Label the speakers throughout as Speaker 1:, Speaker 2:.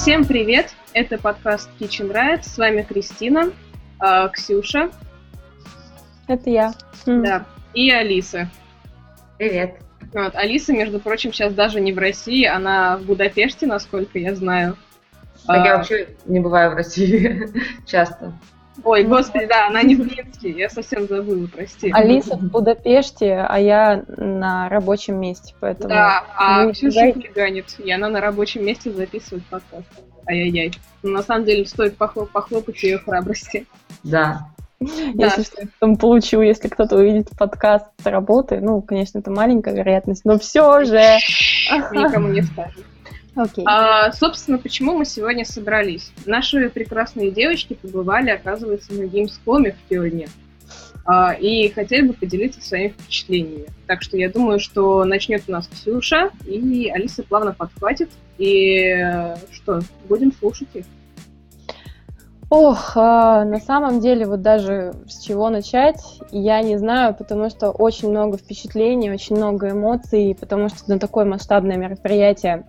Speaker 1: Всем привет! Это подкаст Kitchen Riot. С вами Кристина, э, Ксюша.
Speaker 2: Это я.
Speaker 1: Да. И Алиса.
Speaker 3: Привет.
Speaker 1: Вот. Алиса, между прочим, сейчас даже не в России, она в Будапеште, насколько я знаю.
Speaker 3: Так я вообще не бываю в России часто.
Speaker 1: Ой, господи, да, она не в Минске, я совсем забыла, прости.
Speaker 2: Алиса в Будапеште, а я на рабочем месте, поэтому...
Speaker 1: Да, а
Speaker 2: не
Speaker 1: Ксюша хулиганит, и она на рабочем месте записывает подкаст. Ай-яй-яй. Но на самом деле стоит похло- похлопать ее храбрости.
Speaker 3: Да.
Speaker 2: Если что, я потом получу, если кто-то увидит подкаст с работы, ну, конечно, это маленькая вероятность, но все же.
Speaker 1: Никому не скажет.
Speaker 2: Окей.
Speaker 1: А, собственно, почему мы сегодня собрались? Наши прекрасные девочки побывали, оказывается, на Gamescom в Кёльне. А, и хотели бы поделиться своими впечатлениями. Так что я думаю, что начнет у нас Ксюша, и Алиса плавно подхватит. И э, что, будем слушать их.
Speaker 2: Ох, а, на самом деле, вот даже с чего начать, я не знаю, потому что очень много впечатлений, очень много эмоций, потому что на такое масштабное мероприятие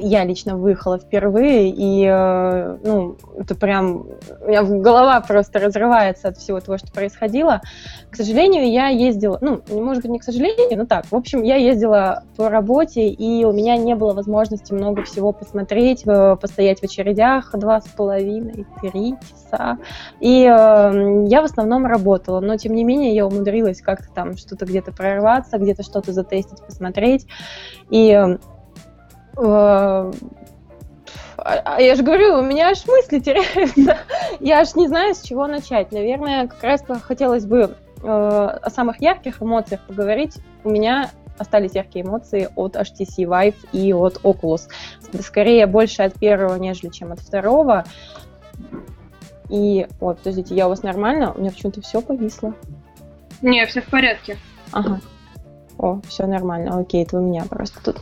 Speaker 2: я лично выехала впервые, и, э, ну, это прям, у меня голова просто разрывается от всего того, что происходило. К сожалению, я ездила, ну, может быть, не к сожалению, но так, в общем, я ездила по работе, и у меня не было возможности много всего посмотреть, э, постоять в очередях два с половиной, три часа, и э, я в основном работала, но, тем не менее, я умудрилась как-то там что-то где-то прорваться, где-то что-то затестить, посмотреть, и а а я же говорю, у меня аж мысли теряются. Я аж не знаю, с чего начать. Наверное, как раз хотелось бы э, о самых ярких эмоциях поговорить. У меня остались яркие эмоции от HTC Vive и от Oculus. Скорее, больше от первого, нежели чем от второго. И, вот, подождите, я у вас нормально? У меня почему-то все повисло.
Speaker 1: Не, все в порядке.
Speaker 2: Ага. О, все нормально. Окей, это у меня просто тут.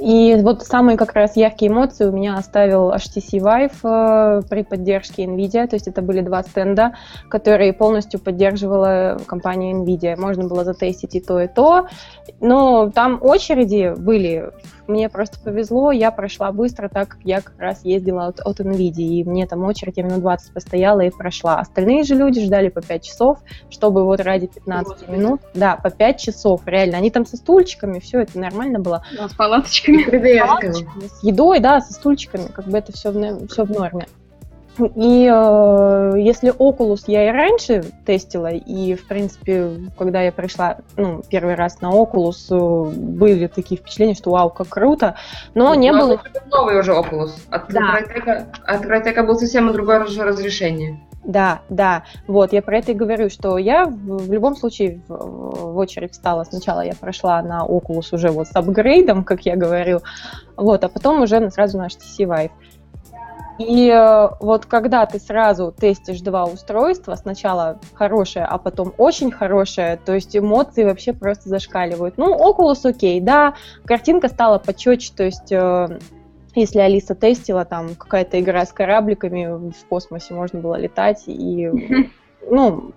Speaker 2: И вот самые как раз яркие эмоции у меня оставил HTC Vive э, при поддержке NVIDIA, то есть это были два стенда, которые полностью поддерживала компания NVIDIA. Можно было затестить и то, и то, но там очереди были. Мне просто повезло, я прошла быстро, так как я как раз ездила от, от NVIDIA, и мне там очередь, я минут 20 постояла и прошла. Остальные же люди ждали по 5 часов, чтобы вот ради 15
Speaker 1: Господи.
Speaker 2: минут, да, по 5 часов, реально. Они там со стульчиками, все это нормально было.
Speaker 1: А, С палаточками.
Speaker 2: С едой, да, со стульчиками, как бы это все в, все в норме. И э, если Oculus я и раньше тестила, и, в принципе, когда я пришла ну, первый раз на Oculus, э, были такие впечатления, что вау, как круто, но не
Speaker 3: Ну,
Speaker 2: было...
Speaker 3: это Новый уже Oculus. От
Speaker 2: Да.
Speaker 3: Crytek, от Crytek было совсем другое разрешение.
Speaker 2: Да, да, вот, я про это и говорю, что я в, в любом случае в, в очередь встала. Сначала я прошла на Oculus уже вот с апгрейдом, как я говорю, вот, а потом уже сразу на HTC Vive. И э, вот когда ты сразу тестишь два устройства, сначала хорошее, а потом очень хорошее, то есть эмоции вообще просто зашкаливают. Ну, Oculus окей, да, картинка стала почетче, то есть э, если Алиса тестила, там какая-то игра с корабликами в космосе, можно было летать и, ну,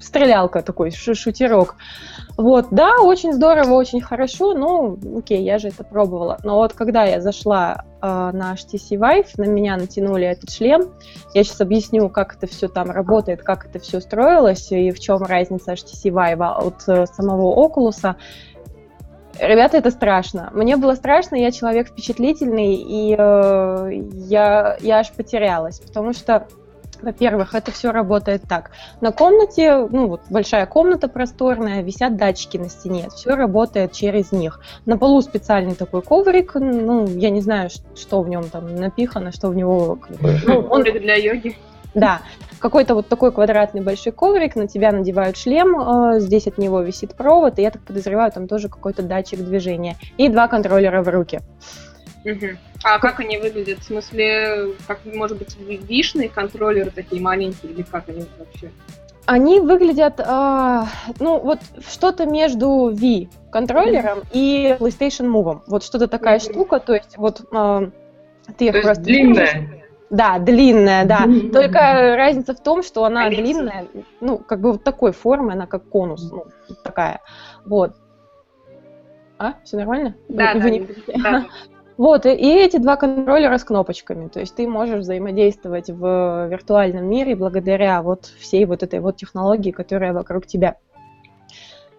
Speaker 2: стрелялка такой, шу- шутерок. Вот, да, очень здорово, очень хорошо, ну, окей, я же это пробовала. Но вот когда я зашла э, на HTC Vive, на меня натянули этот шлем, я сейчас объясню, как это все там работает, как это все строилось и в чем разница HTC Vive от э, самого Oculus. Ребята, это страшно. Мне было страшно, я человек впечатлительный, и э, я, я аж потерялась, потому что во-первых, это все работает так. На комнате, ну вот большая комната просторная, висят датчики на стене, все работает через них. На полу специальный такой коврик, ну я не знаю, что в нем там напихано, что в него, ну, он
Speaker 1: Коврик для йоги.
Speaker 2: да, какой-то вот такой квадратный большой коврик, на тебя надевают шлем, э, здесь от него висит провод, и я так подозреваю, там тоже какой-то датчик движения. И два контроллера в руке.
Speaker 1: Мгм. А как они выглядят? В смысле, как, может быть, вишные контроллеры такие маленькие, или как они вообще?
Speaker 2: Они выглядят, э, ну, вот что-то между V контроллером и PlayStation Move. Вот что-то такая
Speaker 1: Мгм.
Speaker 2: штука, то есть вот э, ты их
Speaker 3: То
Speaker 2: просто
Speaker 3: длинная.
Speaker 2: держишь. Да, длинная, да.
Speaker 3: Мгм.
Speaker 2: Только разница в том, что она
Speaker 1: Коллекция.
Speaker 2: длинная, ну, как бы вот такой формы, она как конус, ну, такая. Вот. А, все нормально?
Speaker 1: Да,
Speaker 2: Вы
Speaker 1: да,
Speaker 2: не
Speaker 1: да.
Speaker 2: Вот, и эти два контроллера с кнопочками. То есть ты можешь взаимодействовать в виртуальном мире благодаря вот всей вот этой вот технологии, которая вокруг тебя.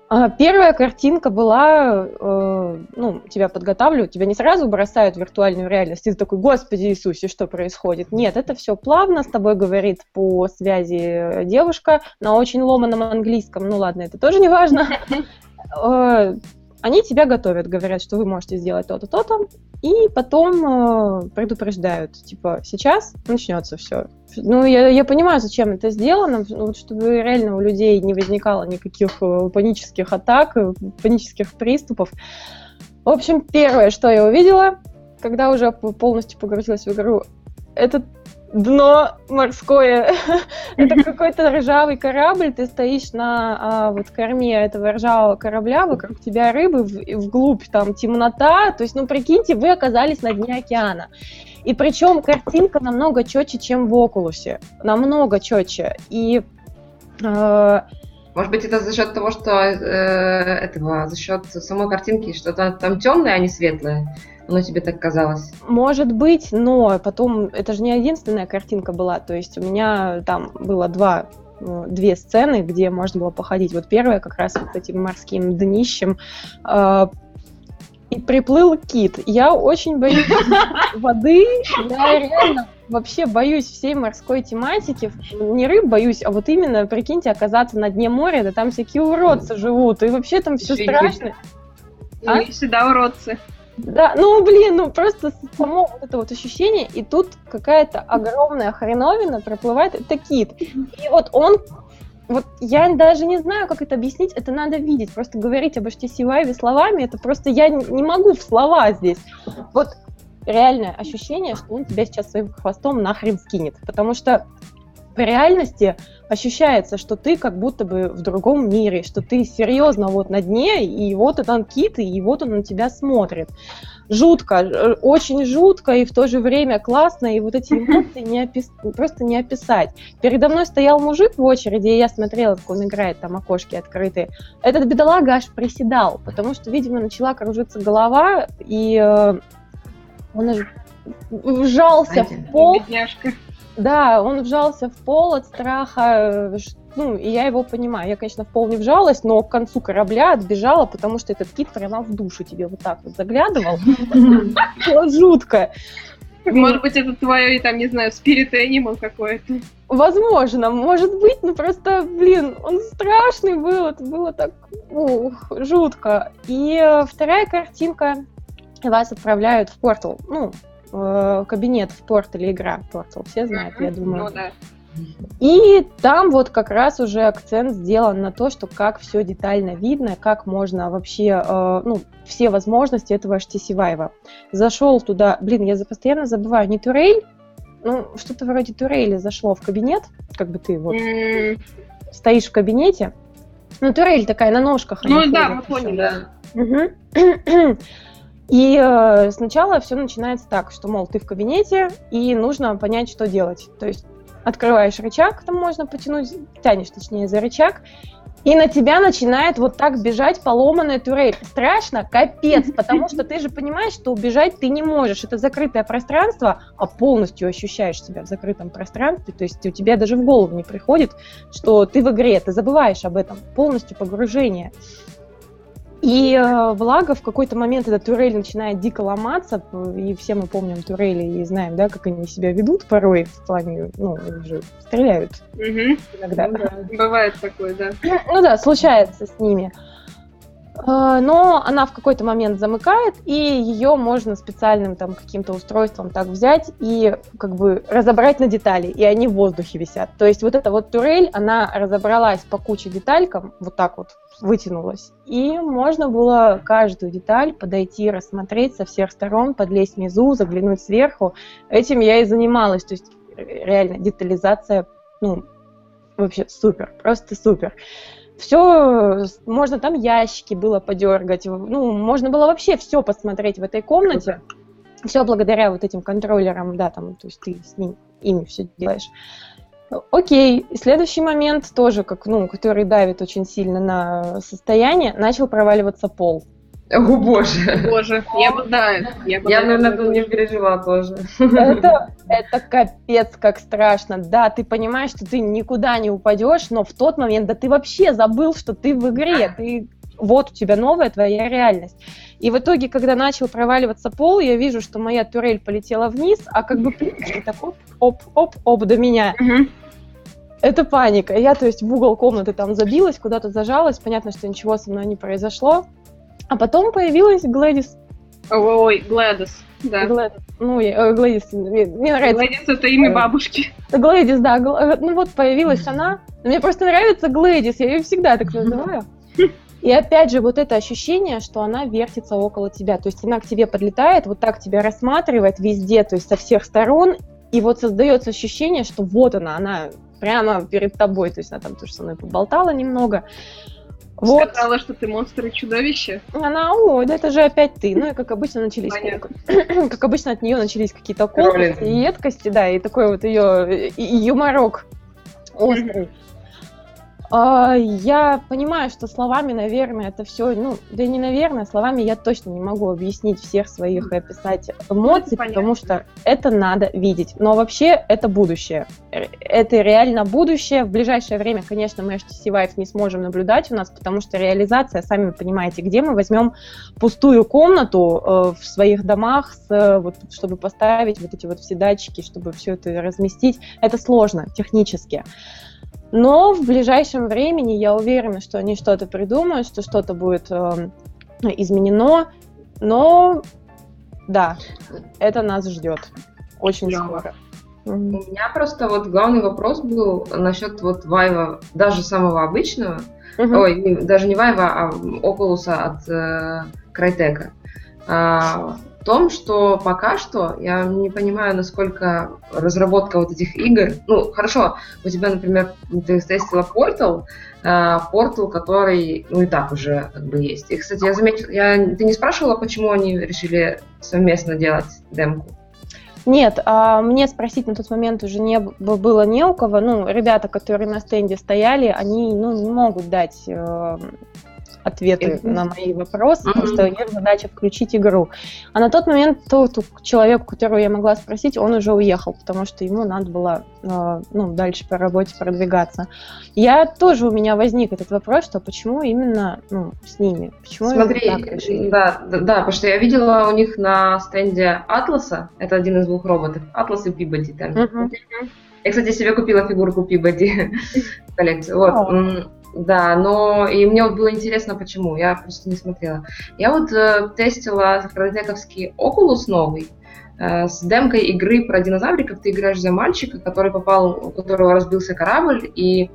Speaker 2: А, первая картинка была, э, ну, тебя подготавливают, тебя не сразу бросают в виртуальную реальность, и ты такой, Господи Иисусе, что происходит? Нет, это все плавно, с тобой говорит по связи девушка на очень ломаном английском, ну ладно, это тоже не важно. Они тебя готовят, говорят, что вы можете сделать то-то, то-то, и потом э, предупреждают, типа, сейчас начнется все. Ну, я, я понимаю, зачем это сделано, вот, чтобы реально у людей не возникало никаких э, панических атак, э, панических приступов. В общем, первое, что я увидела, когда уже полностью погрузилась в игру, это дно морское. это какой-то ржавый корабль, ты стоишь на а, вот корме этого ржавого корабля, вокруг тебя рыбы, в, вглубь там темнота, то есть, ну, прикиньте, вы оказались на дне океана. И причем картинка намного четче, чем в Окулусе, намного четче. И
Speaker 3: э, может быть, это за счет того, что э, этого, за счет самой картинки, что там, там темное, а не светлое. Оно тебе так казалось?
Speaker 2: Может быть, но потом это же не единственная картинка была. То есть у меня там было два э, две сцены, где можно было походить. Вот первая как раз вот этим морским днищем э, и приплыл кит. Я очень боюсь воды. Я реально вообще боюсь всей морской тематики. Не рыб боюсь, а вот именно, прикиньте, оказаться на дне моря, да там всякие уродцы живут, и вообще там все страшно.
Speaker 1: А? Всегда уродцы.
Speaker 2: Да, ну блин, ну просто само вот это вот ощущение, и тут какая-то огромная хреновина проплывает, это кит. И вот он, вот я даже не знаю, как это объяснить, это надо видеть, просто говорить об HTC словами, это просто я не могу в слова здесь. Вот реальное ощущение, что он тебя сейчас своим хвостом нахрен скинет, потому что в реальности ощущается, что ты как будто бы в другом мире, что ты серьезно вот на дне, и вот этот кит, и вот он на тебя смотрит. Жутко, э, очень жутко, и в то же время классно, и вот эти эмоции не опис... просто не описать. Передо мной стоял мужик в очереди, и я смотрела, как он играет, там окошки открытые. Этот бедолага аж приседал, потому что, видимо, начала кружиться голова, и э, он вжался в пол. Бедняжка. Да, он вжался в пол от страха, э, ну, и я его понимаю. Я, конечно, в пол не вжалась, но к концу корабля отбежала, потому что этот кит прямо в душу тебе вот так вот заглядывал. Было жутко.
Speaker 1: Может быть, это твое, там, не знаю, спирит Animal какой-то.
Speaker 2: Возможно, может быть, но просто, блин, он страшный был, это было так ух, жутко. И э, вторая картинка, вас отправляют в портал, ну, э, кабинет в Portal игра Portal, все знают, я думаю. Ну, да. И там вот как раз уже акцент сделан на то, что как все детально видно, как можно вообще, э, ну, все возможности этого HTC Vive. Зашел туда, блин, я постоянно забываю, не турель, ну, что-то вроде турели зашло в кабинет, как бы ты вот mm. стоишь в кабинете, ну, турель такая на ножках.
Speaker 1: Ну, да, мы поняли, да.
Speaker 2: Угу. И э, сначала все начинается так, что, мол, ты в кабинете, и нужно понять, что делать. То есть открываешь рычаг, там можно потянуть, тянешь, точнее, за рычаг, и на тебя начинает вот так бежать поломанная турель. Страшно, капец, потому что ты же понимаешь, что убежать ты не можешь. Это закрытое пространство, а полностью ощущаешь себя в закрытом пространстве. То есть у тебя даже в голову не приходит, что ты в игре, ты забываешь об этом. Полностью погружение. И э, влага в какой-то момент эта турель начинает дико ломаться, и все мы помним турели и знаем, да, как они себя ведут порой в плане, ну, они же стреляют
Speaker 1: угу. иногда. Ну, да. Бывает такое, да.
Speaker 2: Ну да, случается с ними. Э, но она в какой-то момент замыкает, и ее можно специальным там каким-то устройством так взять и как бы разобрать на детали, и они в воздухе висят. То есть вот эта вот турель, она разобралась по куче деталькам, вот так вот вытянулась, и можно было каждую деталь подойти, рассмотреть со всех сторон, подлезть внизу, заглянуть сверху. Этим я и занималась, то есть реально детализация, ну, вообще супер, просто супер все, можно там ящики было подергать, ну, можно было вообще все посмотреть в этой комнате. Все благодаря вот этим контроллерам, да, там, то есть ты с ним, ими все делаешь. Окей, следующий момент тоже, как, ну, который давит очень сильно на состояние, начал проваливаться пол.
Speaker 3: О боже.
Speaker 1: Боже, я бы, да, я бы...
Speaker 3: Я, наверное, не переживала тоже.
Speaker 2: Это, это капец как страшно. Да, ты понимаешь, что ты никуда не упадешь, но в тот момент, да ты вообще забыл, что ты в игре. Ты, вот у тебя новая твоя реальность. И в итоге, когда начал проваливаться пол, я вижу, что моя турель полетела вниз, а как бы плиточки так оп, оп, оп, оп до меня. Это паника. Я, то есть, в угол комнаты там забилась, куда-то зажалась. Понятно, что ничего со мной не произошло. А потом появилась Глэдис.
Speaker 1: Ой, Гладис, да.
Speaker 2: Глэд- Ну, э, Глэдис, мне, мне нравится.
Speaker 1: Гладис это имя
Speaker 2: Э,
Speaker 1: бабушки.
Speaker 2: Глэдис, да. Гл- э, Ну вот появилась она. Мне просто нравится Глэдис, я ее всегда так называю. И опять же, вот это ощущение, что она вертится около тебя. То есть она к тебе подлетает, вот так тебя рассматривает везде, то есть со всех сторон. И вот создается ощущение, что вот она, она прямо перед тобой. То есть она там тоже со мной поболтала немного. Вот.
Speaker 1: Сказала, что ты монстр и чудовище.
Speaker 2: Она, ой, да это же опять ты. Ну и как обычно начались как обычно от нее начались какие-то колкости и едкости, да, и такой вот ее юморок острый. А, Я понимаю, что словами, наверное, это все, ну, да не наверное, словами я точно не могу объяснить всех своих и описать эмоций,
Speaker 1: понятно.
Speaker 2: потому что это надо видеть. Но вообще это будущее. Это реально будущее. В ближайшее время, конечно, мы HTC Vive не сможем наблюдать у нас, потому что реализация, сами понимаете, где мы возьмем пустую комнату э, в своих домах, с, э, вот, чтобы поставить вот эти вот все датчики, чтобы все это разместить. Это сложно технически. Но в ближайшем времени я уверена, что они что-то придумают, что что-то будет э, изменено. Но да, это нас ждет очень
Speaker 1: Клево.
Speaker 2: скоро.
Speaker 3: У меня просто вот главный вопрос был насчет вот Вайва, даже самого обычного,
Speaker 2: Мгм.
Speaker 3: ой, даже не Вайва, а Окулуса от э, Крайтека. А, в том, что пока что я не понимаю, насколько разработка вот этих игр, ну, хорошо, у тебя, например, ты тестила Portal, а, Portal, который, ну, и так уже как бы есть. И, кстати, я заметила, я, ты не спрашивала, почему они решили совместно делать демку?
Speaker 2: Нет, а мне спросить на тот момент уже не было не у кого. Ну, ребята, которые на стенде стояли, они ну, не могут дать э, ответы на мои вопросы, потому
Speaker 3: Мгм.
Speaker 2: что их задача включить игру. А на тот момент тот человек, которого я могла спросить, он уже уехал, потому что ему надо было э, ну, дальше по работе продвигаться. Я тоже у меня возник этот вопрос, что почему именно ну, с ними? Почему
Speaker 3: Смотри,
Speaker 2: так решили?
Speaker 3: да, да, да, потому что я видела у них на стенде Атласа, это один из двух роботов, Атлас и Пибоди там. Я, кстати, себе купила фигурку Пибоди коллекцию. Вот. Да, но и мне вот было интересно, почему, я просто не смотрела. Я вот э, тестила кротековский Oculus новый, э, с демкой игры про динозавриков. Ты играешь за мальчика, который попал, у которого разбился корабль, и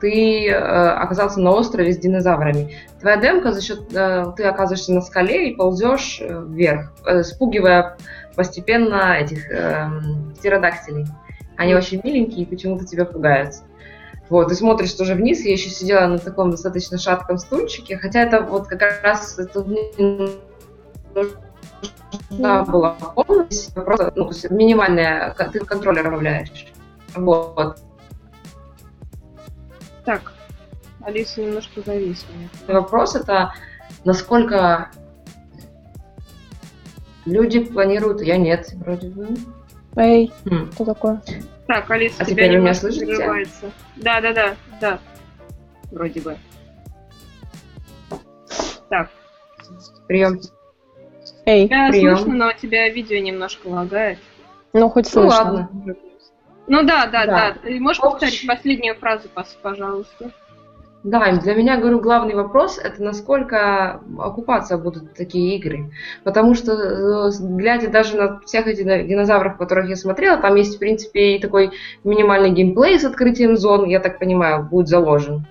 Speaker 3: ты э, оказался на острове с динозаврами. Твоя демка за счет э, ты оказываешься на скале и ползешь э, вверх, э, спугивая постепенно этих эм, птеродактилей. Они очень миленькие и почему-то тебя пугаются. Вот, ты смотришь тоже вниз, я еще сидела на таком достаточно шатком стульчике, хотя это вот как раз не нужна была полностью, просто ну, минимальная, ты контроллер управляешь. Вот.
Speaker 1: Так, Алиса немножко зависла.
Speaker 3: Вопрос это, насколько люди планируют, я нет, вроде бы.
Speaker 2: Эй,
Speaker 3: Хм.
Speaker 2: что такое?
Speaker 1: Так, Алиса,
Speaker 3: А
Speaker 1: тебя
Speaker 3: вы меня
Speaker 1: немножко
Speaker 3: слышите?
Speaker 1: прерывается. Да, да, да, да. Вроде бы. Так,
Speaker 3: Прием.
Speaker 2: Эй,
Speaker 1: тебя
Speaker 3: Прием.
Speaker 1: слышно, но у тебя видео немножко лагает.
Speaker 2: ну хоть
Speaker 3: Ну
Speaker 2: слышно.
Speaker 3: ладно.
Speaker 1: Ну да, да,
Speaker 3: Да.
Speaker 1: да. Ты можешь
Speaker 3: Общ-
Speaker 1: повторить последнюю фразу, пожалуйста?
Speaker 3: Да, для меня, говорю, главный вопрос это насколько окупаться будут такие игры. Потому что, э, глядя даже на всех этих ди- динозавров, которых я смотрела, там есть, в принципе, и такой минимальный геймплей с открытием зон, я так понимаю, будет заложен.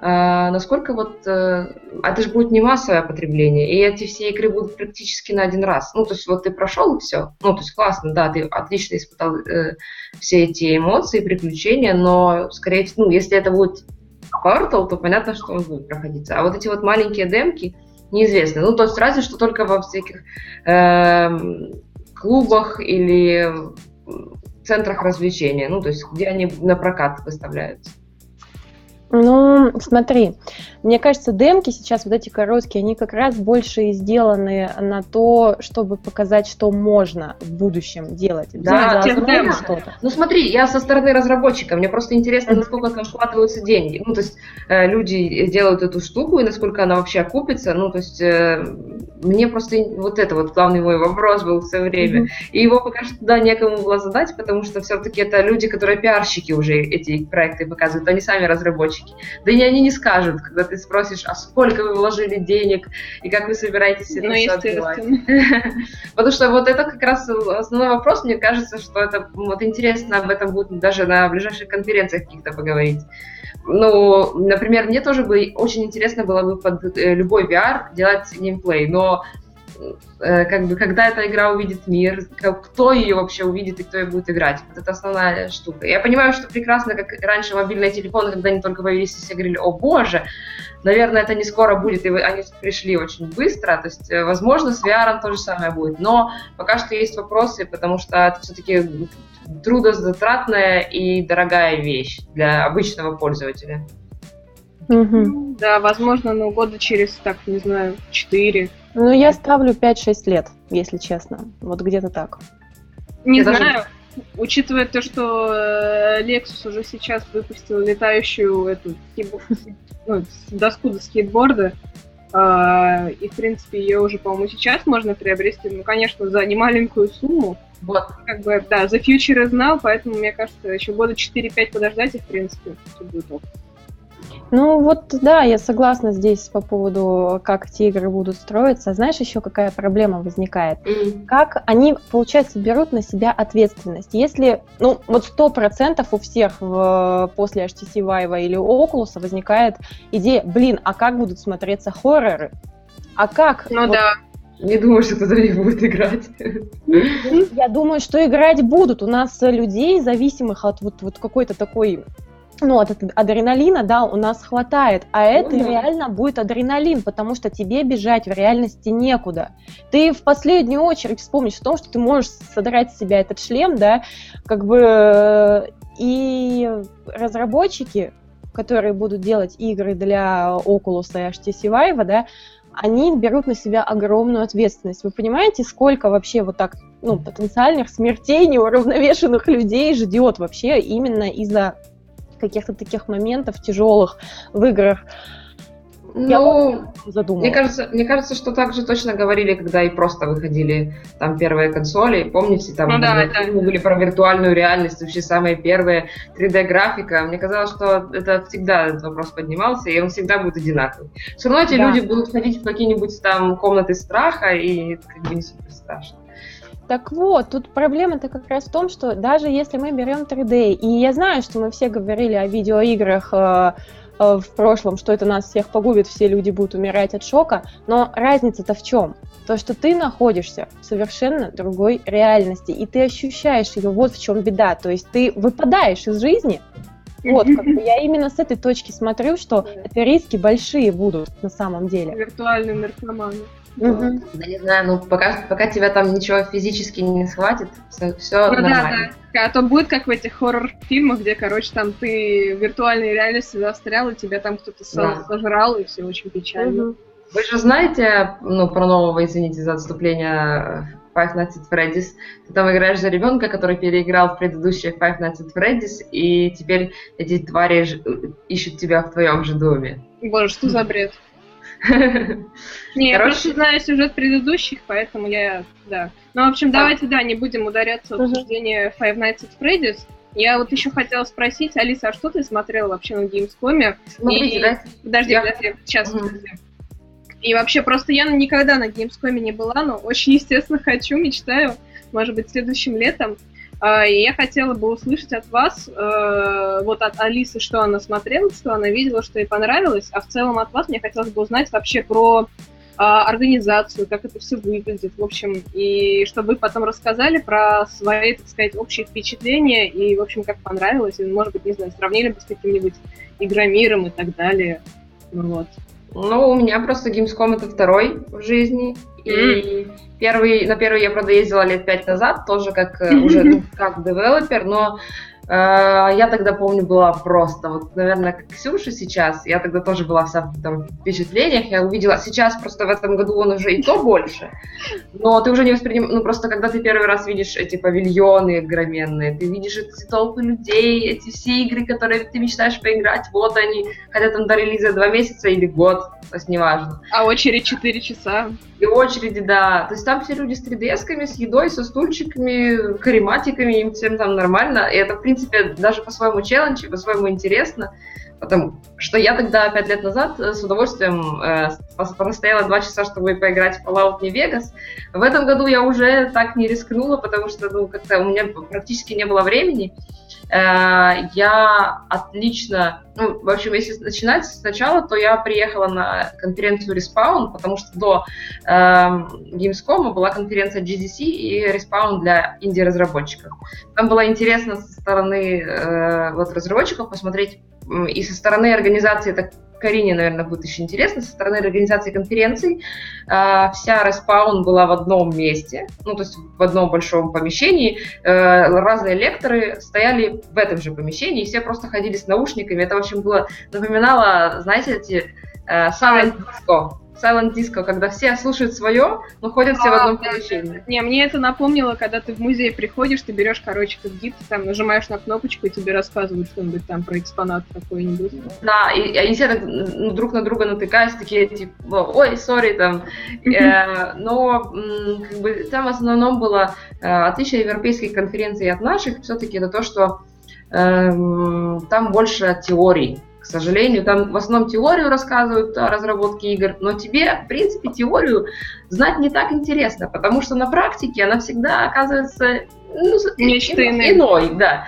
Speaker 3: А, насколько вот... э, а это же будет не массовое потребление, и эти все игры будут практически на один раз. Ну, то есть вот ты прошел и все. Ну, то есть классно, да, ты отлично испытал э, все эти эмоции, приключения, но, скорее всего, ну, если это будет Portal, то понятно, что он будет проходиться. А вот эти вот маленькие демки неизвестны. Ну, то есть разве что только во всяких эм, клубах или центрах развлечения, ну, то есть где они на прокат выставляются.
Speaker 2: Ну, смотри, мне кажется, демки сейчас, вот эти короткие, они как раз больше сделаны на то, чтобы показать, что можно в будущем делать.
Speaker 3: Да, да что-то. Ну смотри, я со стороны разработчика, мне просто интересно, насколько там вкладываются деньги. Ну, то есть э, люди делают эту штуку, и насколько она вообще окупится. Ну, то есть э, мне просто вот это вот главный мой вопрос был все время. Mm-hmm. И его пока что туда некому было задать, потому что все-таки это люди, которые пиарщики уже эти проекты показывают, они сами разработчики. Да и они не скажут, когда ты спросишь, а сколько вы вложили денег и как вы собираетесь это ну, все отбивать. Потому что вот это как раз основной вопрос, мне кажется, что это вот интересно об этом будет даже на ближайших конференциях каких-то поговорить. Ну, например, мне тоже бы очень интересно было бы под э, любой VR делать геймплей, но как бы, когда эта игра увидит мир, кто ее вообще увидит и кто ее будет играть. Вот это основная штука. Я понимаю, что прекрасно, как раньше мобильные телефоны, когда они только появились, все говорили, о боже, наверное, это не скоро будет, и они пришли очень быстро. То есть, э, возможно, с VR то же самое будет. Но пока что есть вопросы, потому что это все-таки трудозатратная и дорогая вещь для обычного пользователя.
Speaker 1: Угу. Да, возможно, но года через, так, не знаю, 4.
Speaker 2: Ну, я ставлю 5-6 лет, если честно. Вот где-то так.
Speaker 1: Не я знаю. Даже... Учитывая то, что э, Lexus уже сейчас выпустил летающую эту ну, доску для скейтборда, э, и, в принципе, ее уже, по-моему, сейчас можно приобрести, ну, конечно, за немаленькую сумму. Вот. Как бы, да, Future is now, поэтому, мне кажется, еще года 4-5 подождать, и, в принципе, все будет ок.
Speaker 2: Ну вот да, я согласна здесь по поводу, как эти игры будут строиться. Знаешь, еще какая проблема возникает? Mm. Как они, получается, берут на себя ответственность. Если, ну вот сто процентов у всех в, после HTC Vive или Oculus возникает идея, блин, а как будут смотреться хорроры? А как?
Speaker 1: Ну вот, да.
Speaker 3: Не думаю, что туда не будут играть.
Speaker 2: Я думаю, что играть будут. У нас людей, зависимых от вот, вот какой-то такой ну, от адреналина, да, у нас хватает, а это mm-hmm. реально будет адреналин, потому что тебе бежать в реальности некуда. Ты в последнюю очередь вспомнишь о том, что ты можешь содрать с себя этот шлем, да, как бы, и разработчики, которые будут делать игры для Oculus и HTC Vive, да, они берут на себя огромную ответственность. Вы понимаете, сколько вообще вот так, ну, потенциальных смертей неуравновешенных людей ждет вообще именно из-за каких-то таких моментов тяжелых в играх.
Speaker 3: Ну, Мне кажется, мне кажется, что так же точно говорили, когда и просто выходили там первые консоли. Помните, там ну, да, да. были про виртуальную реальность, вообще самые первые 3D-графика. Мне казалось, что это всегда этот вопрос поднимался, и он всегда будет одинаковый. Все равно эти да. люди будут ходить в какие-нибудь там комнаты страха, и это как бы не супер страшно.
Speaker 2: Так вот, тут проблема-то как раз в том, что даже если мы берем 3D, и я знаю, что мы все говорили о видеоиграх э, э, в прошлом, что это нас всех погубит, все люди будут умирать от шока, но разница-то в чем? То, что ты находишься в совершенно другой реальности, и ты ощущаешь ее, вот в чем беда, то есть ты выпадаешь из жизни, вот, как бы я именно с этой точки смотрю, что это риски большие будут на самом деле.
Speaker 1: Виртуальные наркоманы.
Speaker 3: Угу. Да не знаю, ну пока, пока тебя там ничего физически не схватит, все, все ну, нормально.
Speaker 1: Да, да. А то будет как в этих хоррор-фильмах, где, короче, там ты в виртуальной реальности застрял, и тебя там кто-то да. сожрал, и все очень печально. Угу.
Speaker 3: Вы же знаете, ну, про нового, извините за отступление, Five Nights at Freddy's. Ты там играешь за ребенка, который переиграл в предыдущие Five Nights at Freddy's, и теперь эти твари ищут тебя в твоем же доме.
Speaker 1: Боже, что за бред? Не, я просто знаю сюжет предыдущих, поэтому я, да. Ну, в общем, давайте, да, не будем ударяться в обсуждение Five Nights at Freddy's. Я вот еще хотела спросить, Алиса, а что ты смотрела вообще на Gamescom?
Speaker 3: Смотрите, да?
Speaker 1: Подожди, подожди, сейчас, подожди. И вообще, просто я никогда на Gamescom не была, но очень, естественно, хочу, мечтаю, может быть, следующим летом. А, и я хотела бы услышать от вас, э, вот от Алисы, что она смотрела, что она видела, что ей понравилось, а в целом от вас мне хотелось бы узнать вообще про а, организацию, как это все выглядит, в общем, и чтобы вы потом рассказали про свои, так сказать, общие впечатления и, в общем, как понравилось, и, может быть, не знаю, сравнили бы с каким-нибудь Игромиром и так далее. Ну, вот.
Speaker 3: Ну, у меня просто Gamescom это второй в жизни, и первый, на первый я, правда, ездила лет пять назад, тоже как э, уже ну, как девелопер, но я тогда, помню, была просто, вот, наверное, как Ксюша сейчас, я тогда тоже была вся в там, впечатлениях, я увидела, сейчас просто в этом году он уже и то больше, но ты уже не воспринимаешь, ну просто когда ты первый раз видишь эти павильоны огроменные, ты видишь эти толпы людей, эти все игры, которые ты мечтаешь поиграть, вот они, хотя там до релиза два месяца или год, то есть неважно.
Speaker 1: А очередь 4 часа.
Speaker 3: И очереди, да. То есть там все люди с 3DS-ками, с едой, со стульчиками, карематиками, им всем там нормально. И это, в принципе, даже по-своему челлендж по-своему интересно. Потому что я тогда, пять лет назад, с удовольствием э, простояла два часа, чтобы поиграть в Fallout New Vegas. В этом году я уже так не рискнула, потому что ну, как-то у меня практически не было времени. Э, я отлично, ну, в общем, если начинать сначала, то я приехала на конференцию Respawn, потому что до э, Gamescom была конференция GDC и Respawn для инди-разработчиков. Там было интересно со стороны э, вот, разработчиков посмотреть и со стороны организации это Карине, наверное, будет еще интересно, со стороны организации конференций. Э, вся Респаун была в одном месте, ну, то есть в одном большом помещении. Э, разные лекторы стояли в этом же помещении, и все просто ходили с наушниками. Это, в общем, было, напоминало, знаете, эти э, Disco. Silent Disco, когда все слушают свое, но ходят все а, в одном помещении.
Speaker 1: Не, мне это напомнило, когда ты в музей приходишь, ты берешь, короче, как гид, там нажимаешь на кнопочку, и тебе рассказывают что-нибудь там про экспонат какой-нибудь.
Speaker 3: Да, и, и они все так ну, друг на друга натыкаются, такие, типа, ой, сори, там. Э, но как бы там в основном было э, отличие европейских конференций от наших, все-таки это то, что эм, там больше теорий сожалению, там в основном теорию рассказывают о разработке игр, но тебе, в принципе, теорию знать не так интересно, потому что на практике она всегда оказывается ну, Нечто иное. иной, да.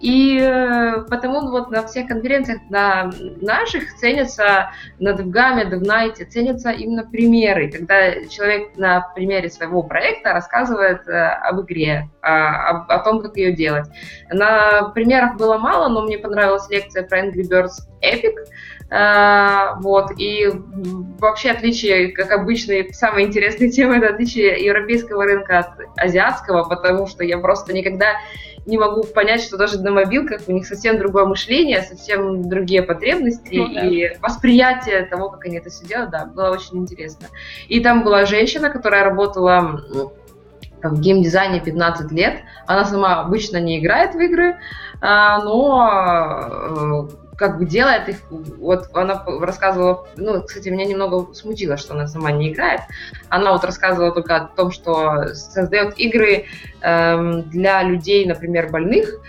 Speaker 3: И э, потому вот на всех конференциях на наших ценятся на DevGam, DevNight, ценятся именно примеры, когда человек на примере своего проекта рассказывает э, об игре, о, о том, как ее делать. На примерах было мало, но мне понравилась лекция про Angry Birds Epic, Uh, вот, и вообще отличие, как обычно, самая интересная тема, это отличие европейского рынка от азиатского, потому что я просто никогда не могу понять, что даже на мобилках у них совсем другое мышление, совсем другие потребности ну, да. и восприятие того, как они это все делают, да, было очень интересно. И там была женщина, которая работала в геймдизайне 15 лет. Она сама обычно не играет в игры, а, но э, как бы делает их, вот она рассказывала, ну, кстати, меня немного смутило, что она сама не играет, она вот рассказывала только о том, что создает игры эм, для людей, например, больных,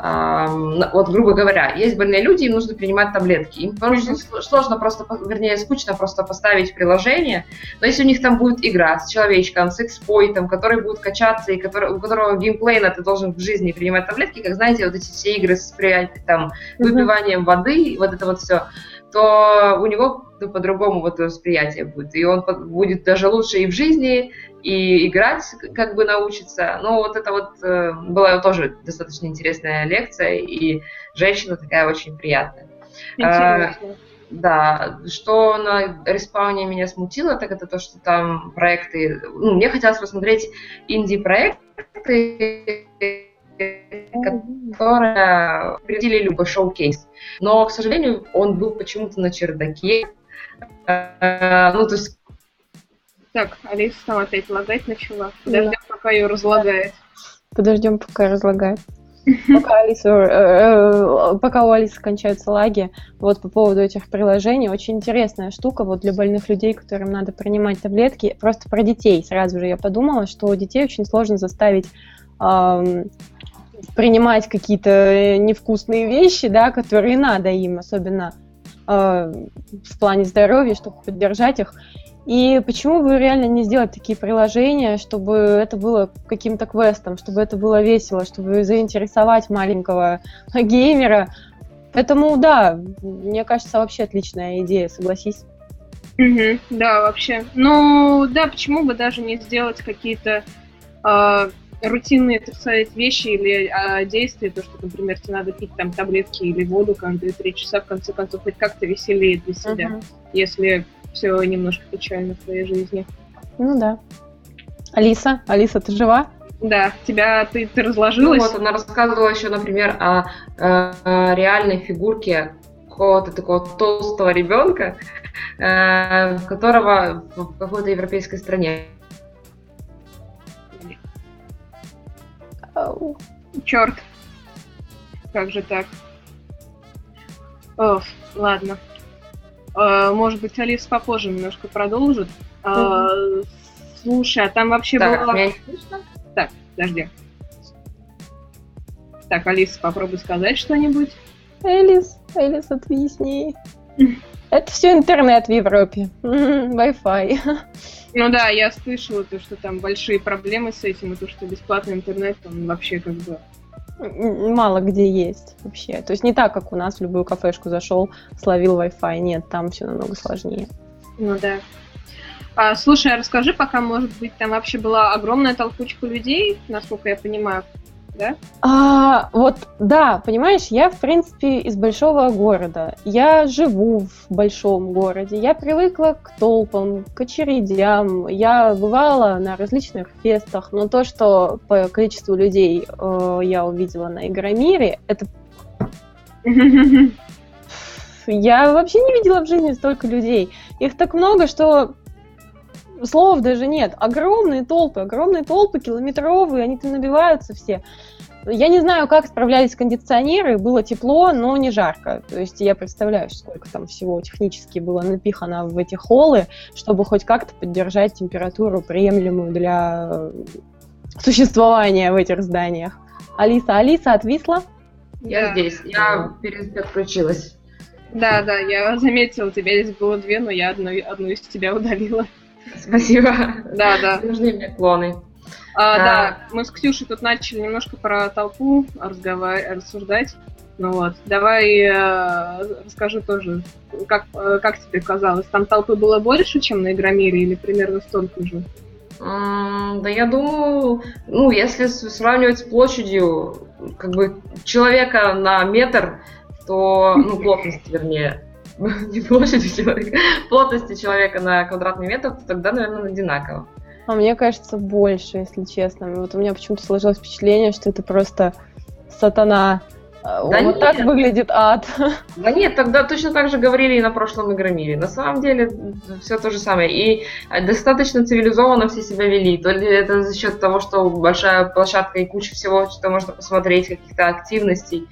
Speaker 3: вот, грубо говоря, есть больные люди, им нужно принимать таблетки. Им mm-hmm. сложно просто, вернее, скучно просто поставить приложение, но если у них там будет игра с человечком, с экспойтом, который будет качаться, и который, у которого геймплейно ты должен в жизни принимать таблетки, как, знаете, вот эти все игры с там, выпиванием воды, вот это вот все, то у него ну, по-другому вот восприятие будет. И он будет даже лучше и в жизни, и играть как бы научится. Ну, вот это вот э, была тоже достаточно интересная лекция, и женщина такая очень приятная.
Speaker 1: Интересно. А,
Speaker 3: да, что на респауне меня смутило, так это то, что там проекты... Ну, мне хотелось посмотреть инди-проекты, которые приводили любой шоу-кейс. Но, к сожалению, он был почему-то на чердаке.
Speaker 1: А, ну, то есть... Так, Алиса там опять лагать начала. Подождем, да. пока ее разлагает.
Speaker 2: Подождем, пока разлагает. Пока, Алиса, э, э, пока у Алисы кончаются лаги, вот по поводу этих приложений, очень интересная штука вот для больных людей, которым надо принимать таблетки. Просто про детей сразу же я подумала, что у детей очень сложно заставить эм, принимать какие-то невкусные вещи, да, которые надо им, особенно э, в плане здоровья, чтобы поддержать их. И почему бы реально не сделать такие приложения, чтобы это было каким-то квестом, чтобы это было весело, чтобы заинтересовать маленького геймера. Поэтому, да, мне кажется, вообще отличная идея, согласись.
Speaker 1: Угу, да, вообще. Ну, да, почему бы даже не сделать какие-то э, рутинные, так сказать, вещи или э, действия, то, что, например, тебе надо пить там таблетки или воду каждые три часа, в конце концов, хоть как-то веселее для себя, uh-huh. если все немножко печально в твоей жизни.
Speaker 2: Ну да. Алиса, Алиса, ты жива?
Speaker 1: Да, тебя ты, ты разложилась. Ну,
Speaker 3: вот она рассказывала еще, например, о, о, о реальной фигурке какого-то такого толстого ребенка, э, которого в какой-то европейской стране.
Speaker 1: Черт. Как же так? О, ладно. Э, может быть, Алиса попозже немножко продолжит. Угу. Слушай, а там вообще так, было... Меня Так, подожди. Так, Алиса, попробуй сказать что-нибудь.
Speaker 2: Элис, Элис, отвисни. Это все интернет в Европе. Wi-Fi.
Speaker 1: Ну да, я слышала то, что там большие проблемы с этим, и то, что бесплатный интернет там вообще как бы
Speaker 2: мало где есть вообще. То есть не так, как у нас в любую кафешку зашел, словил Wi-Fi. Нет, там все намного сложнее.
Speaker 1: Ну да. А, слушай, а расскажи, пока, может быть, там вообще была огромная толкучка людей, насколько я понимаю, да?
Speaker 2: А, вот, да, понимаешь, я, в принципе, из большого города. Я живу в большом городе. Я привыкла к толпам, к очередям. Я бывала на различных фестах, но то, что по количеству людей э, я увидела на Игромире, это... Я вообще не видела в жизни столько людей. Их так много, что слов даже нет. Огромные толпы, огромные толпы, километровые, они там набиваются все. Я не знаю, как справлялись кондиционеры, было тепло, но не жарко. То есть я представляю, сколько там всего технически было напихано в эти холлы, чтобы хоть как-то поддержать температуру, приемлемую для существования в этих зданиях. Алиса, Алиса отвисла?
Speaker 3: Я да. здесь, я переключилась.
Speaker 1: Да, да, я заметила, тебя здесь было две, но я одну, одну из тебя удалила.
Speaker 3: Спасибо.
Speaker 1: Да, да.
Speaker 3: Нужны мне клоны.
Speaker 1: А, а... Да, мы с Ксюшей тут начали немножко про толпу разговаривать, рассуждать. Ну вот, давай э, расскажи тоже, как, э, как тебе казалось, там толпы было больше, чем на Игромире, или примерно столько же?
Speaker 3: Mm, да я думаю, ну, если сравнивать с площадью, как бы человека на метр, то, ну, плотность, вернее, не площадью человека, плотности человека на квадратный метр, то тогда, наверное, одинаково.
Speaker 2: А мне кажется, больше, если честно. Вот у меня почему-то сложилось впечатление, что это просто сатана. Да вот нет. так выглядит ад.
Speaker 3: Да нет, тогда точно так же говорили и на прошлом Игромире. На самом деле все то же самое. И достаточно цивилизованно все себя вели. То ли это за счет того, что большая площадка и куча всего, что можно посмотреть, каких-то активностей.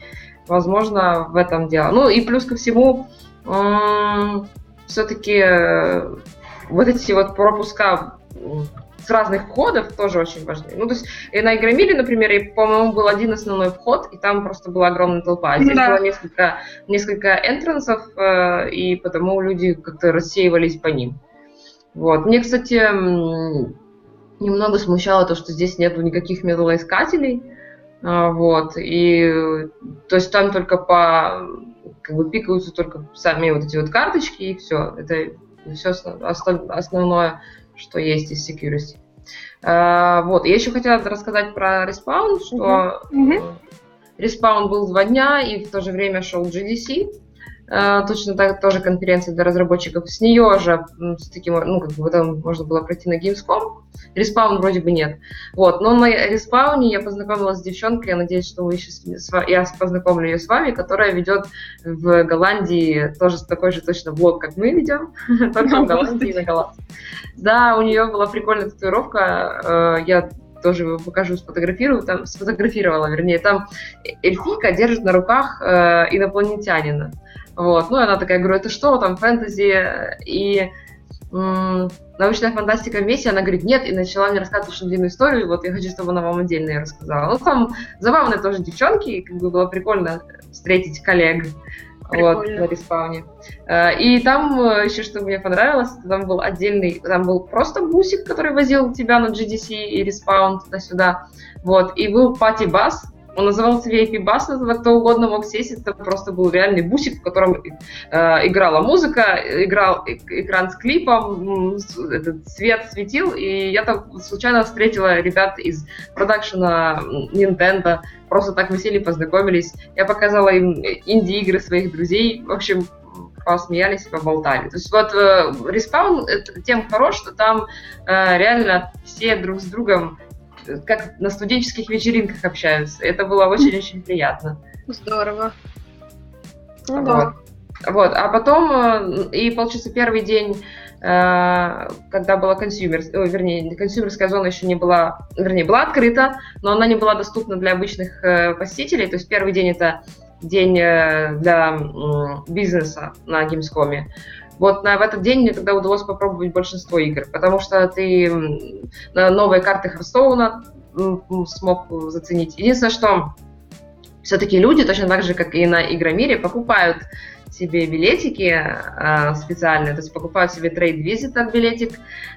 Speaker 3: Возможно, в этом дело. Ну и плюс ко всему, все-таки э, вот эти вот пропуска с разных входов тоже очень важны. Ну, то есть и на Игромире, например, и, по-моему, был один основной вход, и там просто была огромная толпа. А здесь да. было несколько, несколько энтрансов, э, и потому люди как-то рассеивались по ним. Вот. Мне, кстати, немного смущало то, что здесь нету никаких металлоискателей. Э, вот. И то есть там только по как бы пикаются только сами вот эти вот карточки, и все. Это все основное что есть из security. Uh, вот, я еще хотела рассказать про респаун, что uh-huh. Respawn был два дня, и в то же время шел GDC. Э, точно так тоже конференция для разработчиков. С нее же с таким, ну, как бы потом можно было пройти на Gamescom. Respawn вроде бы нет. Вот, но на Respawn е я познакомилась с девчонкой, я надеюсь, что вы еще я познакомлю ее с вами, которая ведет в Голландии тоже такой же точно блог, как мы ведем, только в Голландии на голландском. Да, у нее была прикольная татуировка, э, я тоже покажу, сфотографирую, там, сфотографировала, вернее, там эльфийка держит на руках э, инопланетянина. Вот, ну, она такая, говорю, это что там, фэнтези? И научная фантастика вместе, она говорит, нет, и начала мне рассказывать очень длинную историю, и вот я хочу, чтобы она вам отдельно ее рассказала. Ну, там забавные тоже девчонки, как бы было прикольно встретить коллег. Прикольно. Вот, на Respawn е. Э, и там э, еще, что мне понравилось, там был отдельный, там был просто бусик, который возил тебя на GDC и Respawn туда-сюда. Вот, и был party bus, он назывался VIP Bus, кто угодно мог сесть, это просто был реальный бусик, в котором э, играла музыка, играл экран с клипом, этот свет светил, и я там случайно встретила ребят из продакшена Nintendo, просто так мы сели, познакомились, я показала им инди-игры своих друзей, в общем, посмеялись поболтали. То есть вот э, Respawn тем хорош, что там э, реально все друг с другом как на студенческих вечеринках общаются. Это было очень-очень приятно.
Speaker 1: Здорово.
Speaker 3: Ну, вот. да. Вот, а потом, э, и получится первый день, э, когда была consumer, вернее, консюмерская зона еще не была, вернее, была открыта, но она не была доступна для обычных э, посетителей. То есть первый день это день для бизнеса на Gamescom. Вот на, в этот день мне тогда удалось попробовать большинство игр, потому что ты на новые карты Харстоуна смог заценить. Единственное, что все-таки люди, точно так же, как и на Игромире, покупают себе билетики э, специальные, то есть покупают себе трейд-визит от билетик,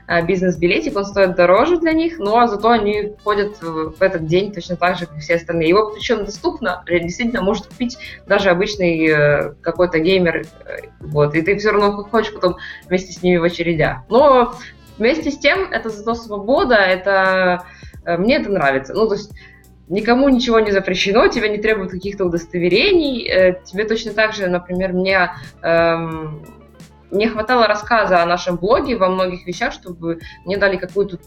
Speaker 3: э, бизнес-билетик, он стоит дороже для них, но зато они ходят в этот день точно так же, как и все остальные. Его причем доступно, действительно может купить даже обычный э, какой-то геймер, э, вот, и ты все равно ходишь потом вместе с ними в очередях. Но вместе с тем, это зато свобода, это э, мне это нравится. Ну, то есть никому ничего не запрещено, тебе не требуют каких-то удостоверений. Э, тебе точно так же, например, мне эм, не хватало рассказа о нашем блоге во многих вещах, чтобы мне дали какую-то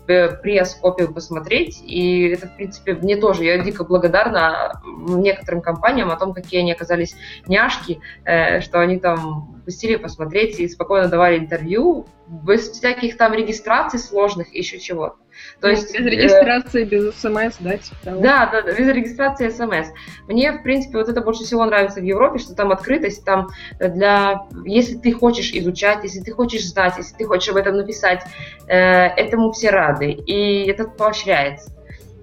Speaker 3: пресс-копию посмотреть. И это, в принципе, мне тоже. Я дико благодарна некоторым компаниям о том, какие они оказались няшки, э, что они там пустили посмотреть и спокойно давали интервью без всяких там регистраций сложных, еще чего-то.
Speaker 1: То есть, без регистрации, э, без смс, да, типа
Speaker 3: того. Да, да, без регистрации смс. Мне, в принципе, вот это больше всего нравится в Европе, что там открытость, там для, если ты хочешь изучать, если ты хочешь знать, если ты хочешь об этом написать, э, этому все рады, и это поощряется.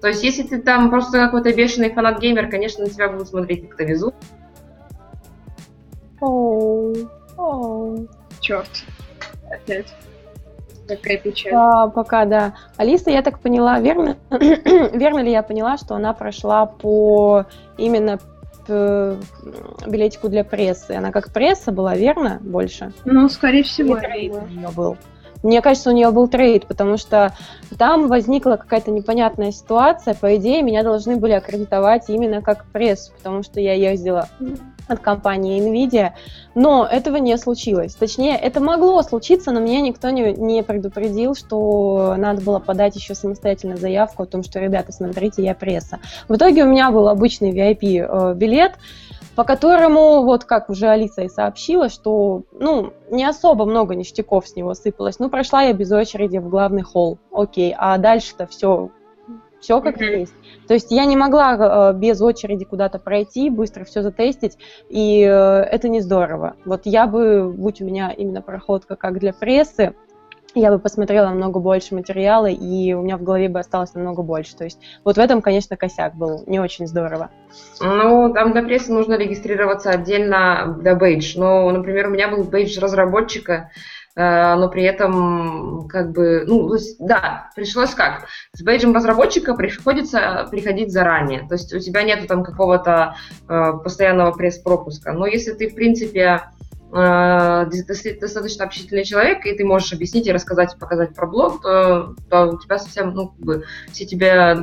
Speaker 3: То есть, если ты там просто какой-то бешеный фанат-геймер, конечно, на тебя будут смотреть как-то везу.
Speaker 1: Оу, оу. Черт. Опять. Какая печаль.
Speaker 2: А, пока, да. Алиса, я так поняла, верно, верно ли я поняла, что она прошла по именно билетику для прессы? Она как пресса была, верно, больше?
Speaker 1: Ну, скорее всего.
Speaker 2: Или у нее был? Мне кажется, у нее был трейд, потому что там возникла какая-то непонятная ситуация. По идее, меня должны были аккредитовать именно как прессу, потому что я ездила от компании NVIDIA, но этого не случилось. Точнее, это могло случиться, но меня никто не, не предупредил, что надо было подать еще самостоятельно заявку о том, что, ребята, смотрите, я пресса. В итоге у меня был обычный VIP-билет, э, по которому, вот как уже Алиса и сообщила, что, ну, не особо много ништяков с него сыпалось. Ну, прошла я без очереди в главный холл, окей, а дальше-то все, все как mm-hmm. есть. То есть я не могла э, без очереди куда-то пройти, быстро все затестить, и э, это не здорово. Вот я бы, будь у меня именно проходка как для прессы, я бы посмотрела намного больше материала, и у меня в голове бы осталось намного больше. То есть вот в этом, конечно, косяк был не очень здорово.
Speaker 3: Ну, там для прессы нужно регистрироваться отдельно для бейдж. Но, например, у меня был бейдж разработчика, но при этом как бы, ну, то есть, да, пришлось как? С бейджем разработчика приходится приходить заранее, то есть у тебя нету там какого-то э, постоянного пресс-пропуска, но если ты, в принципе, Э, достаточно общительный человек, и ты можешь объяснить и рассказать, и показать про блог, то, то у тебя совсем, ну, как бы, все тебе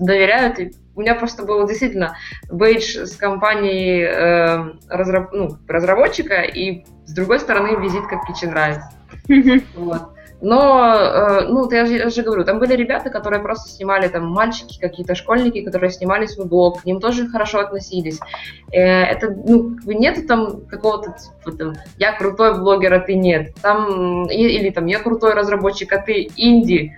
Speaker 3: доверяют. И у меня просто был действительно бейдж с компанией э, разраб, ну, разработчика, и с другой стороны визит как Kitchen Rice. Вот. Но, э, ну, я же, я же говорю, там были ребята, которые просто снимали, там, мальчики, какие-то школьники, которые снимали свой блог, к ним тоже хорошо относились. Э, это, ну, нет там какого-то, типа, там, я крутой блогер, а ты нет. Там, или там, я крутой разработчик, а ты инди,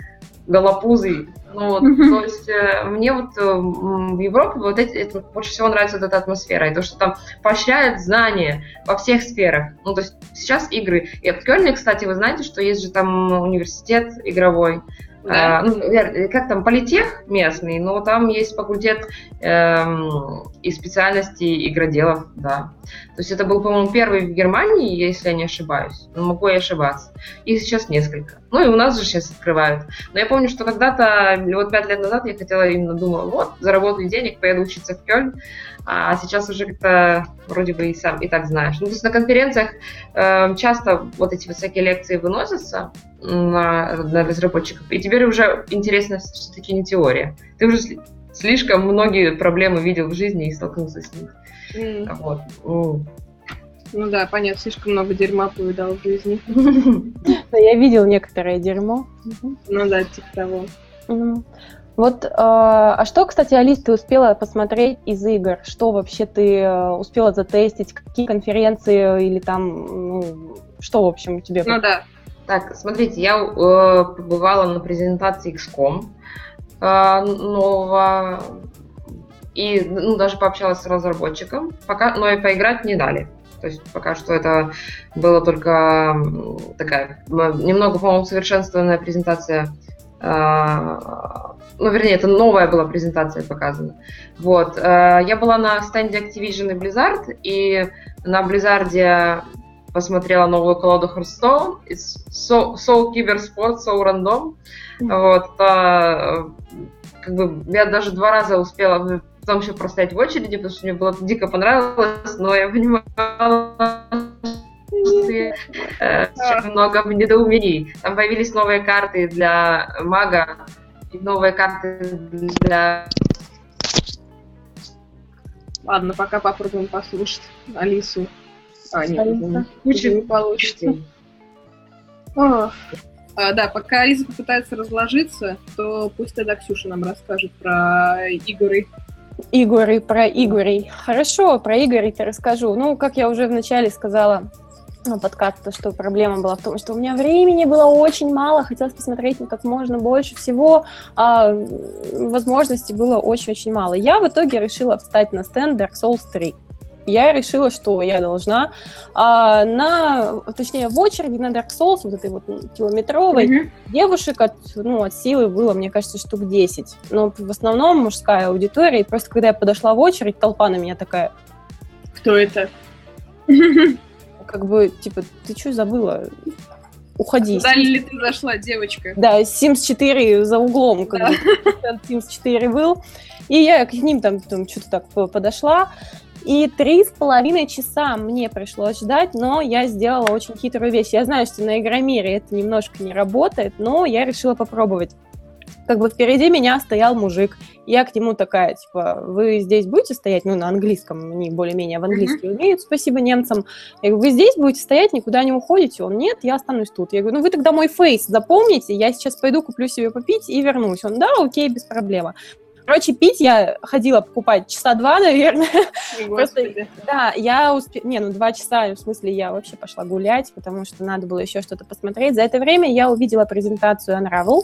Speaker 3: голопузый. Ну, вот, mm-hmm. то есть э, мне вот э, в Европе вот эти, это, больше всего нравится вот эта атмосфера, и то, что там поощряет знания во всех сферах. Ну, то есть сейчас игры. И в Кёльне, кстати, вы знаете, что есть же там университет игровой, да. А, ну, как там, политех местный, но там есть факультет эм, и специальности игроделов, да. То есть это был, по-моему, первый в Германии, если я не ошибаюсь. Но могу и ошибаться. И сейчас несколько. Ну и у нас же сейчас открывают. Но я помню, что когда-то, вот пять лет назад я хотела именно, думала, вот, заработаю денег, поеду учиться в Кёльн. А сейчас уже как-то вроде бы и сам и так знаешь. Ну, то есть на конференциях э, часто вот эти вот всякие лекции выносятся, на, на разработчиков. И теперь уже интересно все-таки не теория. Ты уже слишком многие проблемы видел в жизни и столкнулся с ними. Mm. Вот.
Speaker 1: Mm. Ну да, понятно, слишком много дерьма повидал в жизни.
Speaker 2: Но я видел некоторое дерьмо.
Speaker 1: Ну да, типа того.
Speaker 2: Вот, э, а что, кстати, Алис, ты успела посмотреть из игр? Что вообще ты э, успела затестить? Какие конференции или там, ну, что, в общем, тебе?
Speaker 3: Ну да. Так, смотрите, я э, побывала на презентации XCOM э, нового и ну, даже пообщалась с разработчиком, пока, но и поиграть не дали. То есть пока что это была только такая немного, по-моему, совершенствованная презентация э, ну, вернее, это новая была презентация показана. Вот. Э, я была на стенде Activision и Blizzard, и на Blizzard посмотрела новую колоду Hearthstone. It's so, so киберспорт, so random. Вот. А, как бы я даже два раза успела потом еще простоять в очереди, потому что мне было дико понравилось, но я понимала, что э, много недоумений. Там появились новые карты для мага, новые карты для...
Speaker 1: Ладно, пока попробуем послушать Алису. А, нет, Алиса. не получится. а, да, пока Алиса попытается разложиться, то пусть тогда Ксюша нам расскажет про игры.
Speaker 2: Игоры, про Игорей. Хорошо, про Игорей-то расскажу. Ну, как я уже вначале сказала, подкаста, что проблема была в том, что у меня времени было очень мало, хотелось посмотреть ну, как можно больше всего, а возможностей было очень-очень мало. Я в итоге решила встать на стенд Dark Souls 3 я решила, что я должна а, на, точнее, в очереди на Dark Souls, вот этой вот километровой, mm-hmm. девушек от, ну, от силы было, мне кажется, штук 10. Но в основном мужская аудитория. И просто когда я подошла в очередь, толпа на меня такая...
Speaker 1: Кто это?
Speaker 2: как бы, типа, ты что забыла? Уходи.
Speaker 1: Куда ли ты зашла, девочка?
Speaker 2: Да, Sims 4 за углом, как да. бы, Sims 4 был. И я к ним там, там что-то так подошла. И три с половиной часа мне пришлось ждать, но я сделала очень хитрую вещь. Я знаю, что на Игромире это немножко не работает, но я решила попробовать как бы впереди меня стоял мужик. Я к нему такая, типа, вы здесь будете стоять? Ну, на английском, они более-менее в английский mm-hmm. умеют, спасибо немцам. Я говорю, вы здесь будете стоять, никуда не уходите? Он, нет, я останусь тут. Я говорю, ну, вы тогда мой фейс запомните, я сейчас пойду куплю себе попить и вернусь. Он, да, окей, без проблем. Короче, пить я ходила покупать часа два, наверное. Просто, да, я успела... Не, ну два часа, в смысле, я вообще пошла гулять, потому что надо было еще что-то посмотреть. За это время я увидела презентацию Unravel.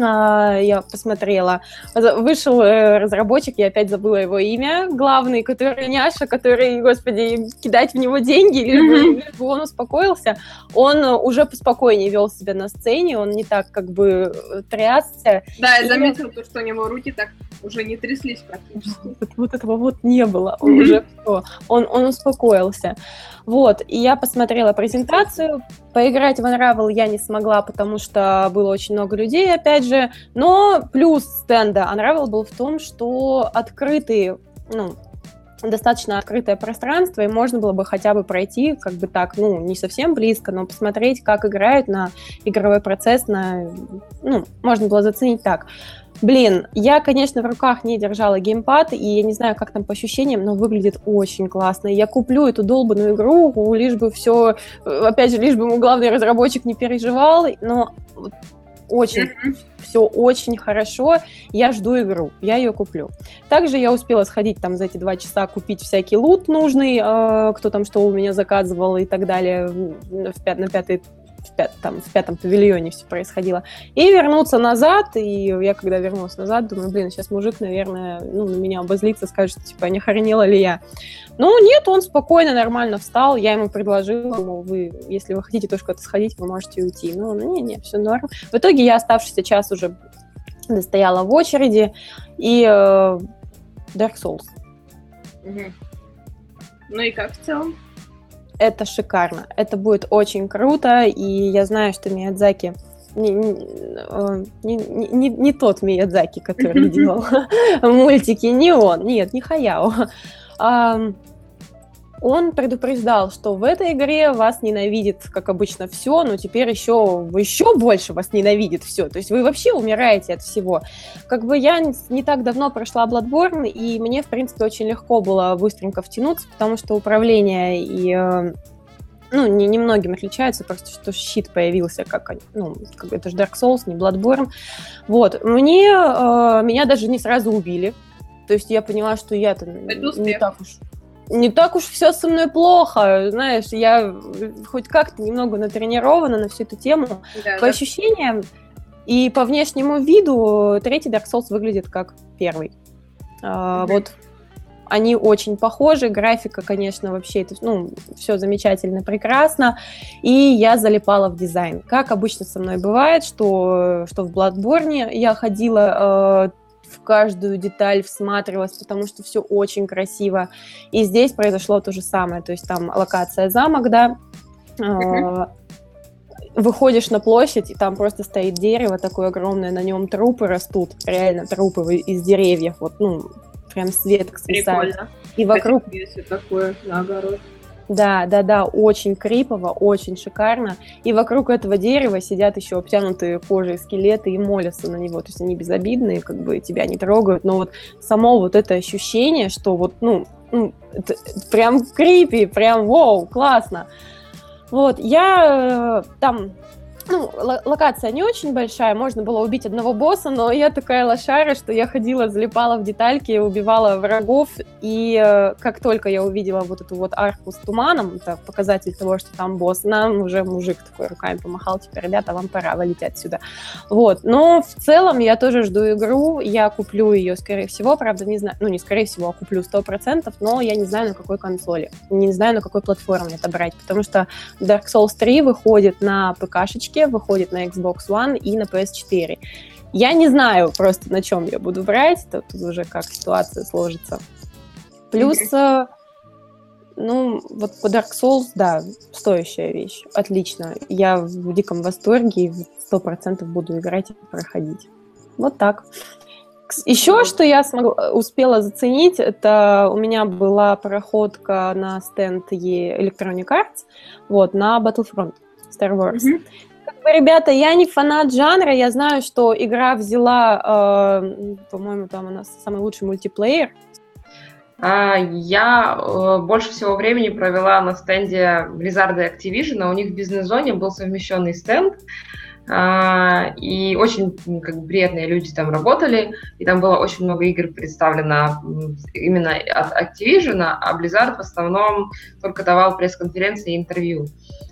Speaker 2: А, я посмотрела. Вышел э, разработчик, я опять забыла его имя, главный, который няша, который, господи, кидать в него деньги, лишь бы, он успокоился. Он уже поспокойнее вел себя на сцене, он не так как бы трясся.
Speaker 1: Да, я заметила, то, что у него руки так уже не тряслись практически.
Speaker 2: Вот, этого вот не было, он уже все, он успокоился. Вот, и я посмотрела презентацию, поиграть в Unravel я не смогла, потому что было очень много людей, опять же, но плюс стенда Unravel был в том, что открытые, ну, достаточно открытое пространство, и можно было бы хотя бы пройти, как бы так, ну, не совсем близко, но посмотреть, как играют на игровой процесс, на, ну, можно было заценить так. Блин, я, конечно, в руках не держала геймпад, и я не знаю, как там по ощущениям, но выглядит очень классно. Я куплю эту долбанную игру, лишь бы все, опять же, лишь бы мой главный разработчик не переживал, но очень, mm-hmm. все очень хорошо. Я жду игру, я ее куплю. Также я успела сходить там за эти два часа, купить всякий лут нужный, э, кто там что у меня заказывал и так далее в, пят, на пятый в, пят, там, в пятом павильоне все происходило. И вернуться назад, и я когда вернулась назад, думаю, блин, сейчас мужик, наверное, ну, на меня обозлится, скажет, типа, не охренела ли я. Ну, нет, он спокойно, нормально встал, я ему предложила, мол, вы, если вы хотите тоже куда-то сходить, вы можете уйти. Ну, не-не, все норм. В итоге я оставшийся час уже достояла в очереди, и э, Dark Souls.
Speaker 1: Угу. Ну и как в целом?
Speaker 2: Это шикарно. Это будет очень круто, и я знаю, что Миядзаки не, не, не, не тот Миядзаки, который делал мультики, не он, нет, не Хаяо он предупреждал, что в этой игре вас ненавидит, как обычно, все, но теперь еще, еще больше вас ненавидит все. То есть вы вообще умираете от всего. Как бы я не так давно прошла Bloodborne, и мне, в принципе, очень легко было быстренько втянуться, потому что управление и э, ну, не, немногим отличаются, просто что щит появился, как, ну, как это же Dark Souls, не Bloodborne. Вот, мне, э, меня даже не сразу убили, то есть я поняла, что я-то не так уж не так уж все со мной плохо, знаешь, я хоть как-то немного натренирована на всю эту тему. Да, по да. ощущениям и по внешнему виду третий Dark Souls выглядит как первый. А, вот они очень похожи, графика, конечно, вообще, это, ну, все замечательно, прекрасно, и я залипала в дизайн. Как обычно со мной бывает, что, что в Bloodborne я ходила э, в каждую деталь всматривалась, потому что все очень красиво. И здесь произошло то же самое, то есть там локация замок, да, э, выходишь на площадь, и там просто стоит дерево такое огромное, на нем трупы растут, реально трупы из деревьев, вот, ну, прям свет свисает. Прикольно. И вокруг...
Speaker 1: Если такое на огород.
Speaker 2: Да, да, да, очень крипово, очень шикарно. И вокруг этого дерева сидят еще обтянутые кожей скелеты и молятся на него. То есть они безобидные, как бы тебя не трогают. Но вот само вот это ощущение, что вот, ну, прям крипи, прям вау, классно. Вот, я э, там ну, локация не очень большая, можно было убить одного босса, но я такая лошара, что я ходила, залипала в детальки, убивала врагов, и э, как только я увидела вот эту вот арку с туманом, это показатель того, что там босс, нам уже мужик такой руками помахал, типа, ребята, вам пора валить отсюда. Вот, но в целом я тоже жду игру, я куплю ее, скорее всего, правда, не знаю, ну, не скорее всего, а куплю 100%, но я не знаю, на какой консоли, не знаю, на какой платформе это брать, потому что Dark Souls 3 выходит на ПК-шечке, ноутбуке, выходит на Xbox One и на PS4. Я не знаю просто, на чем я буду брать, тут уже как ситуация сложится. Плюс, mm-hmm. ну, вот по Dark Souls, да, стоящая вещь, отлично. Я в диком восторге и сто процентов буду играть и проходить. Вот так. Еще что я смогла, успела заценить, это у меня была проходка на стенд Electronic Arts, вот, на Battlefront Star Wars. Mm-hmm ребята, я не фанат жанра, я знаю, что игра взяла, э, по-моему, там у нас самый лучший мультиплеер.
Speaker 3: А, я э, больше всего времени провела на стенде Blizzard и Activision, у них в бизнес-зоне был совмещенный стенд, а, и очень как бы, приятные люди там работали, и там было очень много игр представлено именно от Activision, а Blizzard в основном только давал пресс-конференции и интервью,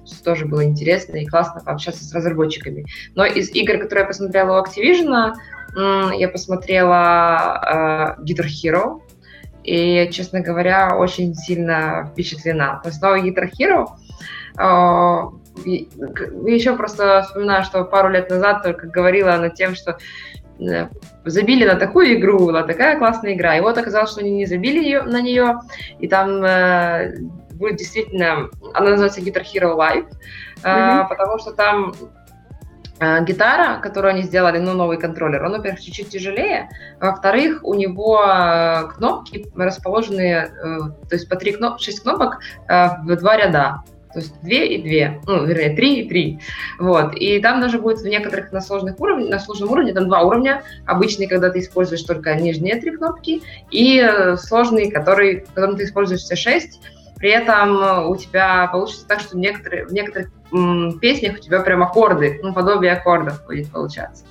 Speaker 3: что тоже было интересно и классно пообщаться с разработчиками. Но из игр, которые я посмотрела у Activision, я посмотрела uh, Guitar Hero, и, честно говоря, очень сильно впечатлена. То есть новый Guitar Hero еще просто вспоминаю, что пару лет назад только говорила над тем, что э, забили на такую игру, была такая классная игра. И вот оказалось, что они не забили ее, на нее, и там э, будет действительно, она называется Guitar Hero Live, э, mm-hmm. потому что там э, гитара, которую они сделали, ну, новый контроллер, он, во-первых, чуть-чуть тяжелее, во-вторых, у него э, кнопки расположены, э, то есть по три кноп- шесть кнопок э, в два ряда. То есть две и две, ну, вернее, три и три. Вот. И там даже будет в некоторых на сложных уровнях, на сложном уровне, там два уровня. Обычный, когда ты используешь только нижние три кнопки, и э, сложный, который, в котором ты используешь все шесть. При этом э, у тебя получится так, что в некоторых, в некоторых м, песнях у тебя прям аккорды, ну, подобие аккордов будет получаться.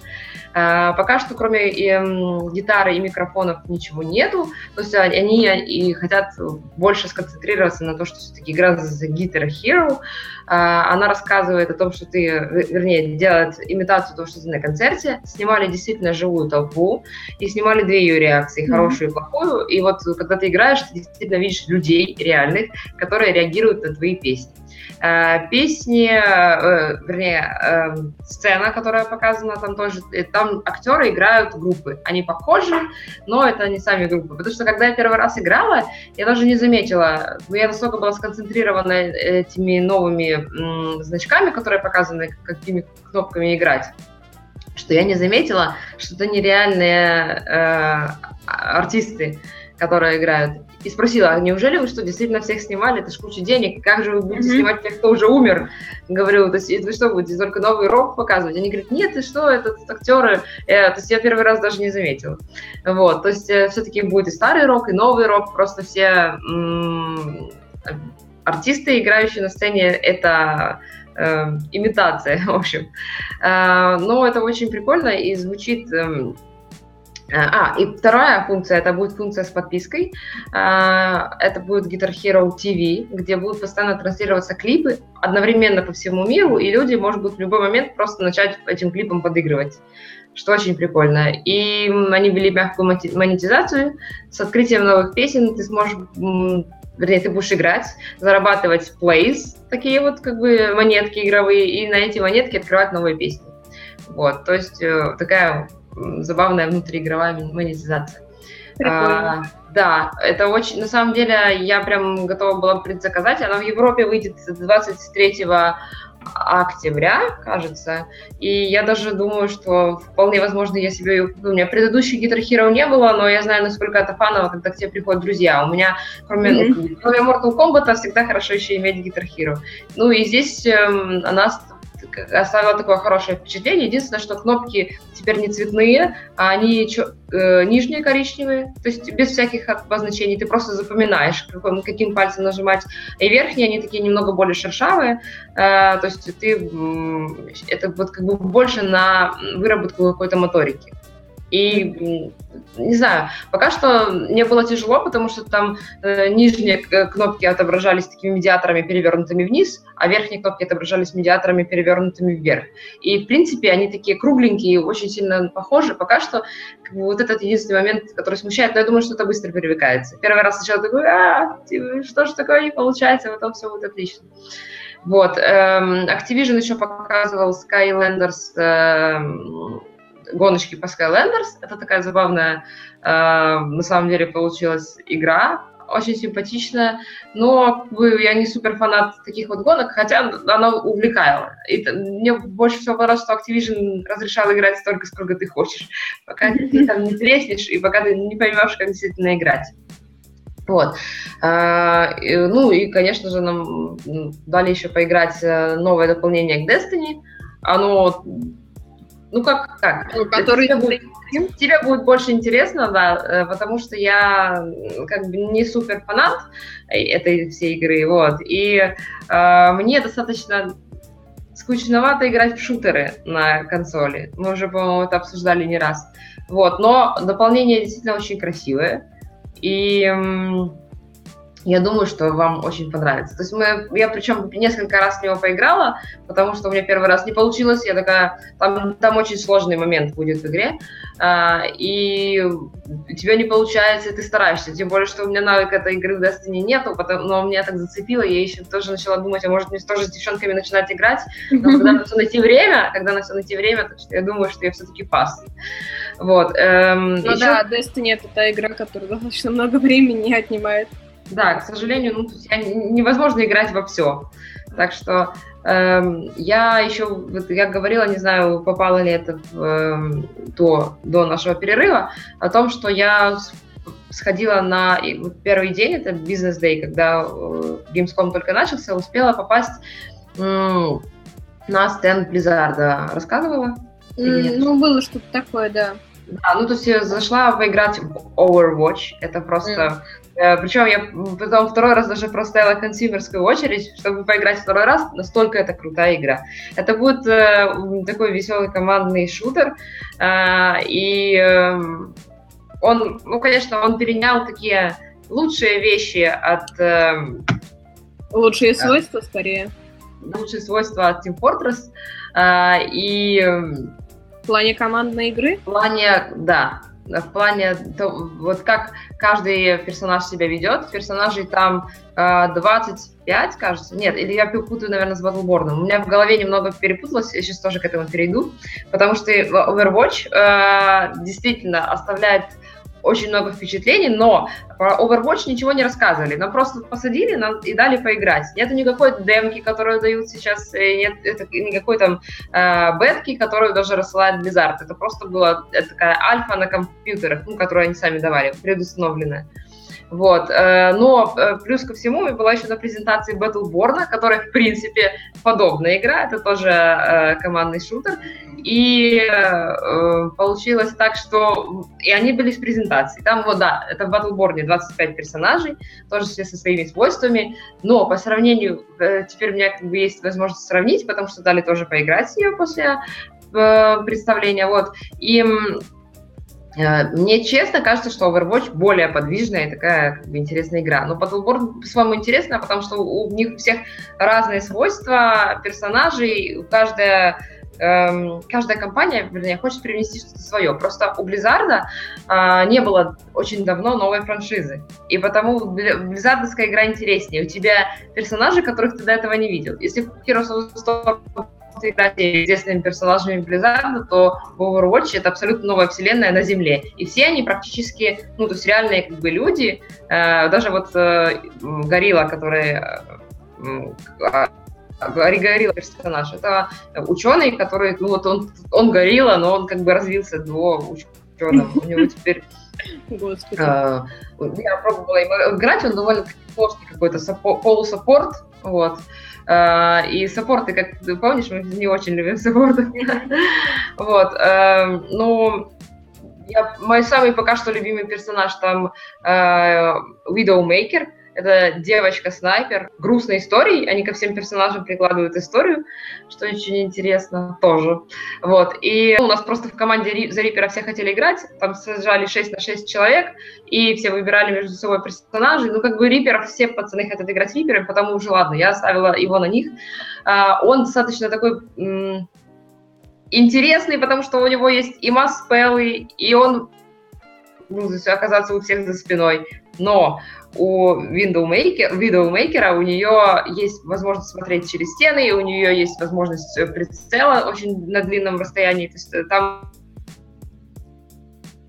Speaker 3: А, пока что кроме гитары и микрофонов ничего нету. То есть они и хотят больше сконцентрироваться на то, что все-таки игра за Guitar Hero. А, она рассказывает о том, что ты, вернее, делает имитацию того, что ты на концерте. Снимали действительно живую толпу и снимали две ее реакции, хорошую mm-hmm. и плохую. И вот когда ты играешь, ты действительно видишь людей реальных, которые реагируют на твои песни. Э, песни, э, вернее, э, сцена, которая показана там тоже, там актеры играют группы. Они похожи, но это не сами группы. Потому что когда я первый раз играла, я даже не заметила, я настолько была сконцентрирована этими новыми значками, которые показаны, какими кнопками играть, что я не заметила, что это нереальные э, артисты, которые играют и спросила, а неужели вы что, действительно всех снимали? Это ж куча денег, как же вы будете mm-hmm. снимать тех, кто уже умер? Говорю, то есть вы что, будете только новый рок показывать? Они говорят, нет, ты что, это актеры. Э, то есть я первый раз даже не заметила. Вот, то есть э, все-таки будет и старый рок, и новый рок, просто все м- артисты, играющие на сцене, это э, имитация, в общем. Э, но это очень прикольно и звучит... Э, а, и вторая функция, это будет функция с подпиской. А, это будет Guitar Hero TV, где будут постоянно транслироваться клипы одновременно по всему миру, и люди, может быть, в любой момент просто начать этим клипом подыгрывать что очень прикольно. И они ввели мягкую монетизацию. С открытием новых песен ты сможешь вернее, ты будешь играть, зарабатывать plays, такие вот как бы монетки игровые, и на эти монетки открывать новые песни. Вот, то есть э, такая забавная внутриигровая монетизация. А, да, это очень, на самом деле, я прям готова была предзаказать. Она в Европе выйдет 23 октября, кажется. И я даже думаю, что вполне возможно, я себе ее куплю. У меня предыдущих Guitar Hero не было, но я знаю, насколько это фаново, когда к тебе приходят друзья. У меня, кроме, mm-hmm. кроме Mortal Kombat, всегда хорошо еще иметь Guitar Hero. Ну и здесь эм, она оставила такое хорошее впечатление. Единственное, что кнопки теперь не цветные, а они чё, э, нижние коричневые, то есть без всяких обозначений. Ты просто запоминаешь, каким, каким пальцем нажимать. И верхние, они такие немного более шершавые, э, то есть ты, э, это вот как бы больше на выработку какой-то моторики. И, не знаю, пока что мне было тяжело, потому что там э, нижние кнопки отображались такими медиаторами, перевернутыми вниз, а верхние кнопки отображались медиаторами, перевернутыми вверх. И, в принципе, они такие кругленькие, очень сильно похожи. Пока что как бы, вот этот единственный момент, который смущает, но я думаю, что это быстро привыкается. Первый раз сначала такой, а, что же такое не получается, а потом все будет отлично. Вот. Эм, Activision еще показывал Skylanders эм, гоночки по Skylanders. Это такая забавная, э, на самом деле, получилась игра, очень симпатичная, но я не супер фанат таких вот гонок, хотя она увлекала. И мне больше всего понравилось, что Activision разрешал играть столько, сколько ты хочешь, пока ты там не треснешь и пока ты не поймешь, как действительно играть. Вот. А, ну и, конечно же, нам дали еще поиграть э, новое дополнение к Destiny. Оно ну как, как? Ну, который тебе будет, тебе будет больше интересно, да, э, потому что я как бы не супер фанат этой всей игры, вот, и э, мне достаточно скучновато играть в шутеры на консоли. Мы уже, по-моему, это обсуждали не раз. Вот, но дополнение действительно очень красивое. И я думаю, что вам очень понравится. То есть мы, я причем несколько раз в него поиграла, потому что у меня первый раз не получилось. Я такая, там, там очень сложный момент будет в игре, а, и у тебя не получается, и ты стараешься. Тем более, что у меня навык этой игры в Destiny нету, потому, но меня так зацепило, я еще тоже начала думать, а может мне тоже с девчонками начинать играть. Но когда на все найти время, когда на все найти время, что я думаю, что я все-таки пас. Вот. Эм,
Speaker 1: ну еще... да, Destiny это та игра, которая достаточно много времени отнимает.
Speaker 3: Да, к сожалению, ну, я, невозможно играть во все. Так что эм, я еще, вот я говорила, не знаю, попало ли это в, эм, до, до нашего перерыва, о том, что я сходила на первый день, это бизнес-дей, когда э, Gamescom только начался, успела попасть м, на стенд Blizzard. Рассказывала?
Speaker 1: Mm, ну, было что-то такое, да.
Speaker 3: Да, ну то есть я зашла поиграть в Overwatch. Это просто Э, Причем я потом второй раз даже простояла консюмерскую очередь, чтобы поиграть второй раз. Настолько это крутая игра. Это будет э, такой веселый командный шутер. Э, и э, он, ну, конечно, он перенял такие лучшие вещи от... Э,
Speaker 1: лучшие э, свойства, скорее.
Speaker 3: Лучшие свойства от Team Fortress. Э, и...
Speaker 1: В плане командной игры?
Speaker 3: В плане, да в плане то, вот как каждый персонаж себя ведет. Персонажей там э, 25, кажется. Нет, или я путаю, наверное, с Battleborn. У меня в голове немного перепуталось, я сейчас тоже к этому перейду, потому что Overwatch э, действительно оставляет очень много впечатлений, но про Overwatch ничего не рассказывали. Нам просто посадили нам и дали поиграть. Нет никакой демки, которую дают сейчас, нет это, никакой там э, бетки, которую даже рассылает Blizzard. Это просто была такая альфа на компьютерах, ну, которую они сами давали, предустановленная. Вот. Э, но э, плюс ко всему я была еще на презентации Battleborn, которая, в принципе, подобная игра. Это тоже э, командный шутер. И получилось так, что... И они были с презентацией. Там, вот, да, это в Battleborn 25 персонажей, тоже все со своими свойствами. Но по сравнению... Теперь у меня как бы есть возможность сравнить, потому что дали тоже поиграть с нее после представления. Вот. И мне честно кажется, что Overwatch более подвижная и такая как бы, интересная игра. Но Battleborn по-своему интересна, потому что у них всех разные свойства персонажей, каждая эм, каждая компания, вернее, хочет привнести что-то свое. Просто у Blizzard э, не было очень давно новой франшизы. И потому Blizzardская игра интереснее. У тебя персонажи, которых ты до этого не видел. Если Heroes of the Storm играть известными персонажами Blizzard, то в Overwatch это абсолютно новая вселенная на Земле. И все они практически, ну, то есть реальные как бы люди, э, даже вот э, Горилла, который э, э, Горилла персонаж, это ученый, который, ну вот он, он горилла, но он как бы развился до ученого. У него теперь Господи. Э, я пробовала играть, он довольно сложный какой-то полусаппорт, вот. Uh, и саппорты, как ты помнишь, мы не очень любим саппорты. вот. Uh, ну, я, мой самый пока что любимый персонаж там uh, Widowmaker. Это девочка-снайпер. Грустной историей. Они ко всем персонажам прикладывают историю, что очень интересно тоже. Вот. И у нас просто в команде за Рипера все хотели играть. Там сажали 6 на 6 человек, и все выбирали между собой персонажей. Ну, как бы Рипер, все пацаны хотят играть Рипером, потому уже ладно, я оставила его на них. А, он достаточно такой интересный, потому что у него есть и масс-спеллы, и он ну, оказаться у всех за спиной. Но у Widowmaker, Widowmaker у нее есть возможность смотреть через стены, у нее есть возможность прицела очень на длинном расстоянии. То есть э, там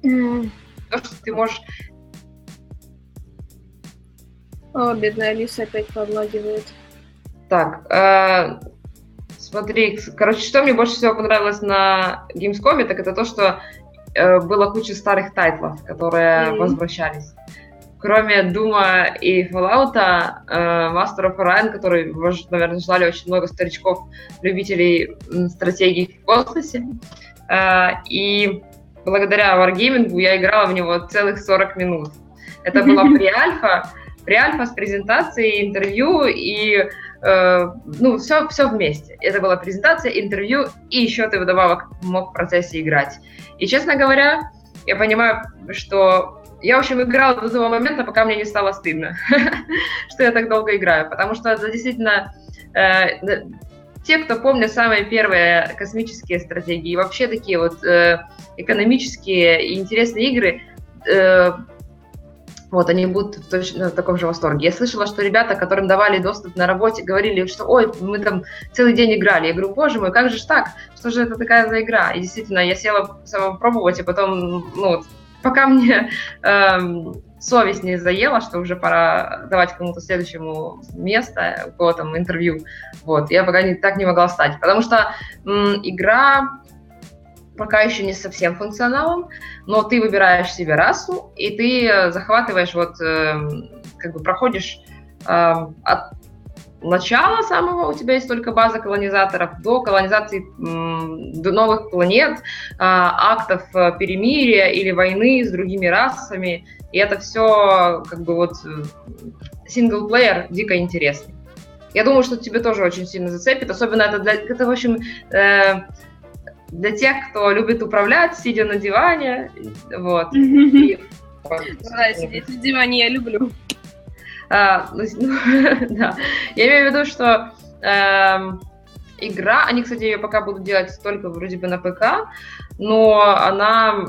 Speaker 3: mm. то, что ты можешь...
Speaker 1: О, бедная Алиса опять подлагивает.
Speaker 3: Так, э, смотри, короче, что мне больше всего понравилось на Gamescom, так это то, что э, было куча старых тайтлов, которые mm. возвращались кроме Дума и Fallout, э, Master of Orion, который, наверное, ждали очень много старичков, любителей стратегий в космосе. Э, и благодаря Wargaming я играла в него целых 40 минут. Это была pre-альфа, pre-альфа с презентацией, интервью и э, ну, все, все вместе. Это была презентация, интервью, и еще ты вдобавок мог в процессе играть. И, честно говоря, я понимаю, что я, в общем, играла до того момента, пока мне не стало стыдно, что я так долго играю, потому что это действительно э, те, кто помнят самые первые космические стратегии, вообще такие вот э, экономические и интересные игры, э, вот, они будут точно в таком же восторге. Я слышала, что ребята, которым давали доступ на работе, говорили, что ой, мы там целый день играли. Я говорю, боже мой, как же так? Что же это такая за игра? И действительно, я села сама пробовать, и потом, ну, пока мне э, совесть не заела, что уже пора давать кому-то следующему место, у кого там интервью, вот, я пока не, так не могла стать, потому что м, игра пока еще не совсем функционалом, но ты выбираешь себе расу, и ты захватываешь, вот, э, как бы проходишь э, от начала самого у тебя есть только база колонизаторов до колонизации до новых планет, а, актов э, перемирия или войны с другими расами. И это все как бы вот синглплеер дико интересный. Я думаю, что тебе тоже очень сильно зацепит, особенно это для, это в общем э, для тех, кто любит управлять, сидя на диване, вот.
Speaker 1: Да, сидеть на диване я люблю.
Speaker 3: А, ну, да. Я имею в виду, что э, игра, они, кстати, ее пока будут делать только вроде бы на ПК, но она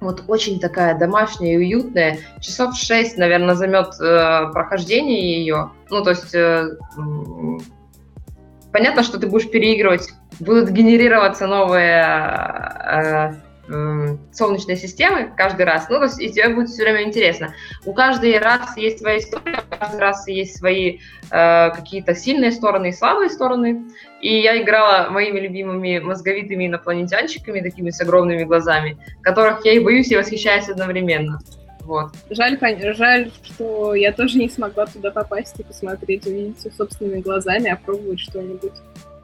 Speaker 3: вот очень такая домашняя и уютная. Часов 6, наверное, займет э, прохождение ее. Ну, то есть э, понятно, что ты будешь переигрывать, будут генерироваться новые э, солнечной системы каждый раз, ну, то есть и тебе будет все время интересно. У каждой расы есть своя история, у каждой расы есть свои э, какие-то сильные стороны и слабые стороны. И я играла моими любимыми мозговитыми инопланетянчиками, такими с огромными глазами, которых я и боюсь, и восхищаюсь одновременно. Вот.
Speaker 1: Жаль, жаль, что я тоже не смогла туда попасть и посмотреть, увидеть все собственными глазами, опробовать что-нибудь.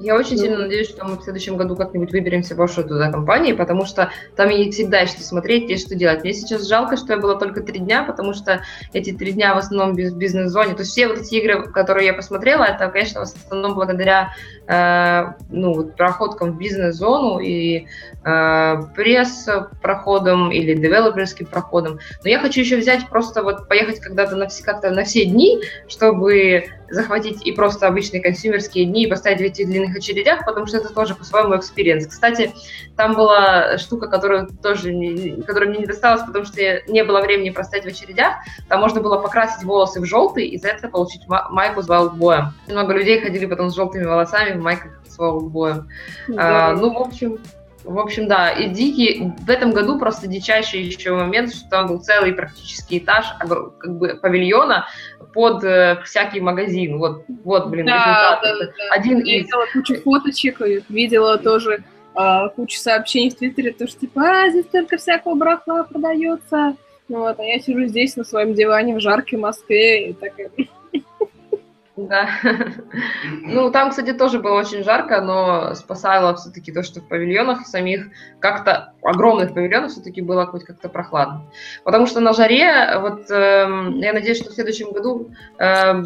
Speaker 3: Я очень ну, сильно надеюсь, что мы в следующем году как-нибудь выберемся в туда компанию, потому что там и всегда есть что смотреть, есть что делать. Мне сейчас жалко, что я была только три дня, потому что эти три дня в основном в бизнес-зоне. То есть все вот эти игры, которые я посмотрела, это, конечно, в основном благодаря э, ну, вот, проходкам в бизнес-зону и э, пресс-проходам или девелоперским проходам. Но я хочу еще взять просто вот поехать когда-то на все, как-то на все дни, чтобы захватить и просто обычные консюмерские дни и поставить в эти длинных очередях, потому что это тоже по-своему experience. Кстати, там была штука, которую тоже которая мне не досталась, потому что не было времени простоять в очередях. Там можно было покрасить волосы в желтый и за это получить майку с Vault Boy ем. Много людей ходили потом с желтыми волосами в майках с Vault Boy ем. Да. А, ну, в общем, в общем, да, и дикий, в этом году просто дичайший еще момент, что там был целый практически этаж как бы павильона под э, всякий магазин. Вот, вот блин,
Speaker 1: да, результат. Да, да. Один из... Видела кучу фоточек, видела тоже э, кучу сообщений в Твиттере, то что типа, а, здесь только всякого брахла продается. Ну вот, а я сижу здесь на своем диване в жаркой Москве и такая...
Speaker 3: Да. Ну, там, кстати, тоже было очень жарко, но спасало все-таки то, что в павильонах самих как-то, огромных павильонах все-таки было хоть как-то прохладно. Потому что на жаре, вот э, я надеюсь, что в следующем году э,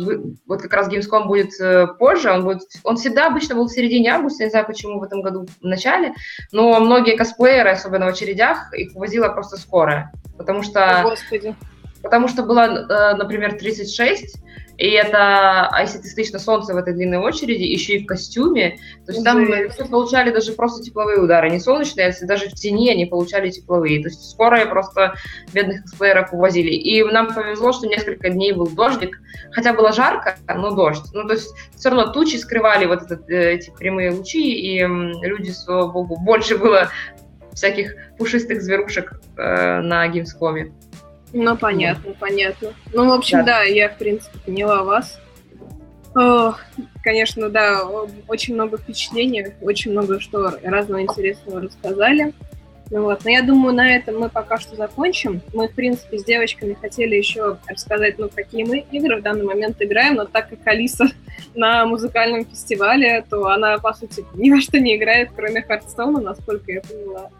Speaker 3: вот как раз Gamescom будет э, позже, он будет, он всегда обычно был в середине августа, не знаю почему в этом году в начале, но многие косплееры, особенно в очередях, их возила просто скорая. Потому что... О, Господи. Потому что было, э, например, 36, и это, а если ты стоишь на солнце в этой длинной очереди, еще и в костюме, то есть там люди получали даже просто тепловые удары, не солнечные, а даже в тени они получали тепловые. То есть скорые просто бедных косплееров увозили. И нам повезло, что несколько дней был дождик, хотя было жарко, но дождь. Ну, то есть все равно тучи скрывали вот этот, э, эти прямые лучи, и люди, слава богу, больше было всяких пушистых зверушек э, на геймскоме.
Speaker 1: Ну, понятно, понятно. Ну, в общем, да. да, я, в принципе, поняла вас. О, конечно, да, очень много впечатлений, очень много что разного интересного рассказали. Ну вот, но я думаю, на этом мы пока что закончим. Мы, в принципе, с девочками хотели еще рассказать, ну, какие мы игры в данный момент играем, но так как Алиса на музыкальном фестивале, то она, по сути, ни во что не играет, кроме Хардстоуна, насколько я поняла.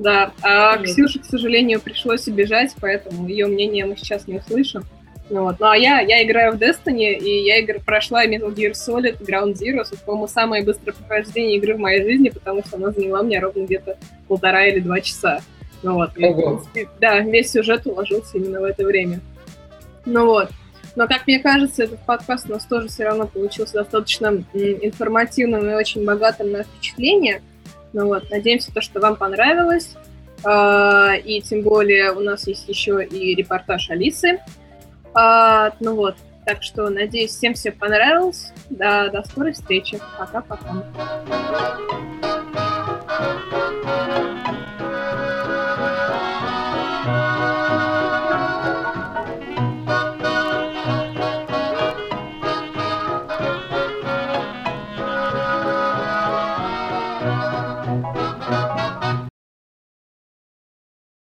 Speaker 1: Да, а Ксюше, к сожалению, пришлось убежать, поэтому ее мнение мы сейчас не услышим. Ну, вот. ну а я, я играю в Destiny, и я игр, прошла Metal Gear Solid Ground Zero. Это, по-моему, самое быстрое прохождение игры в моей жизни, потому что она заняла мне ровно где-то полтора или два часа. Ну вот, и, в принципе, да, весь сюжет уложился именно в это время. Ну вот. Но, как мне кажется, этот подкаст у нас тоже все равно получился достаточно информативным и очень богатым на впечатления. Ну вот, надеемся, то, что вам понравилось. А, и тем более у нас есть еще и репортаж Алисы. А, ну вот, так что надеюсь, всем все понравилось. Да, до скорой встречи. Пока-пока.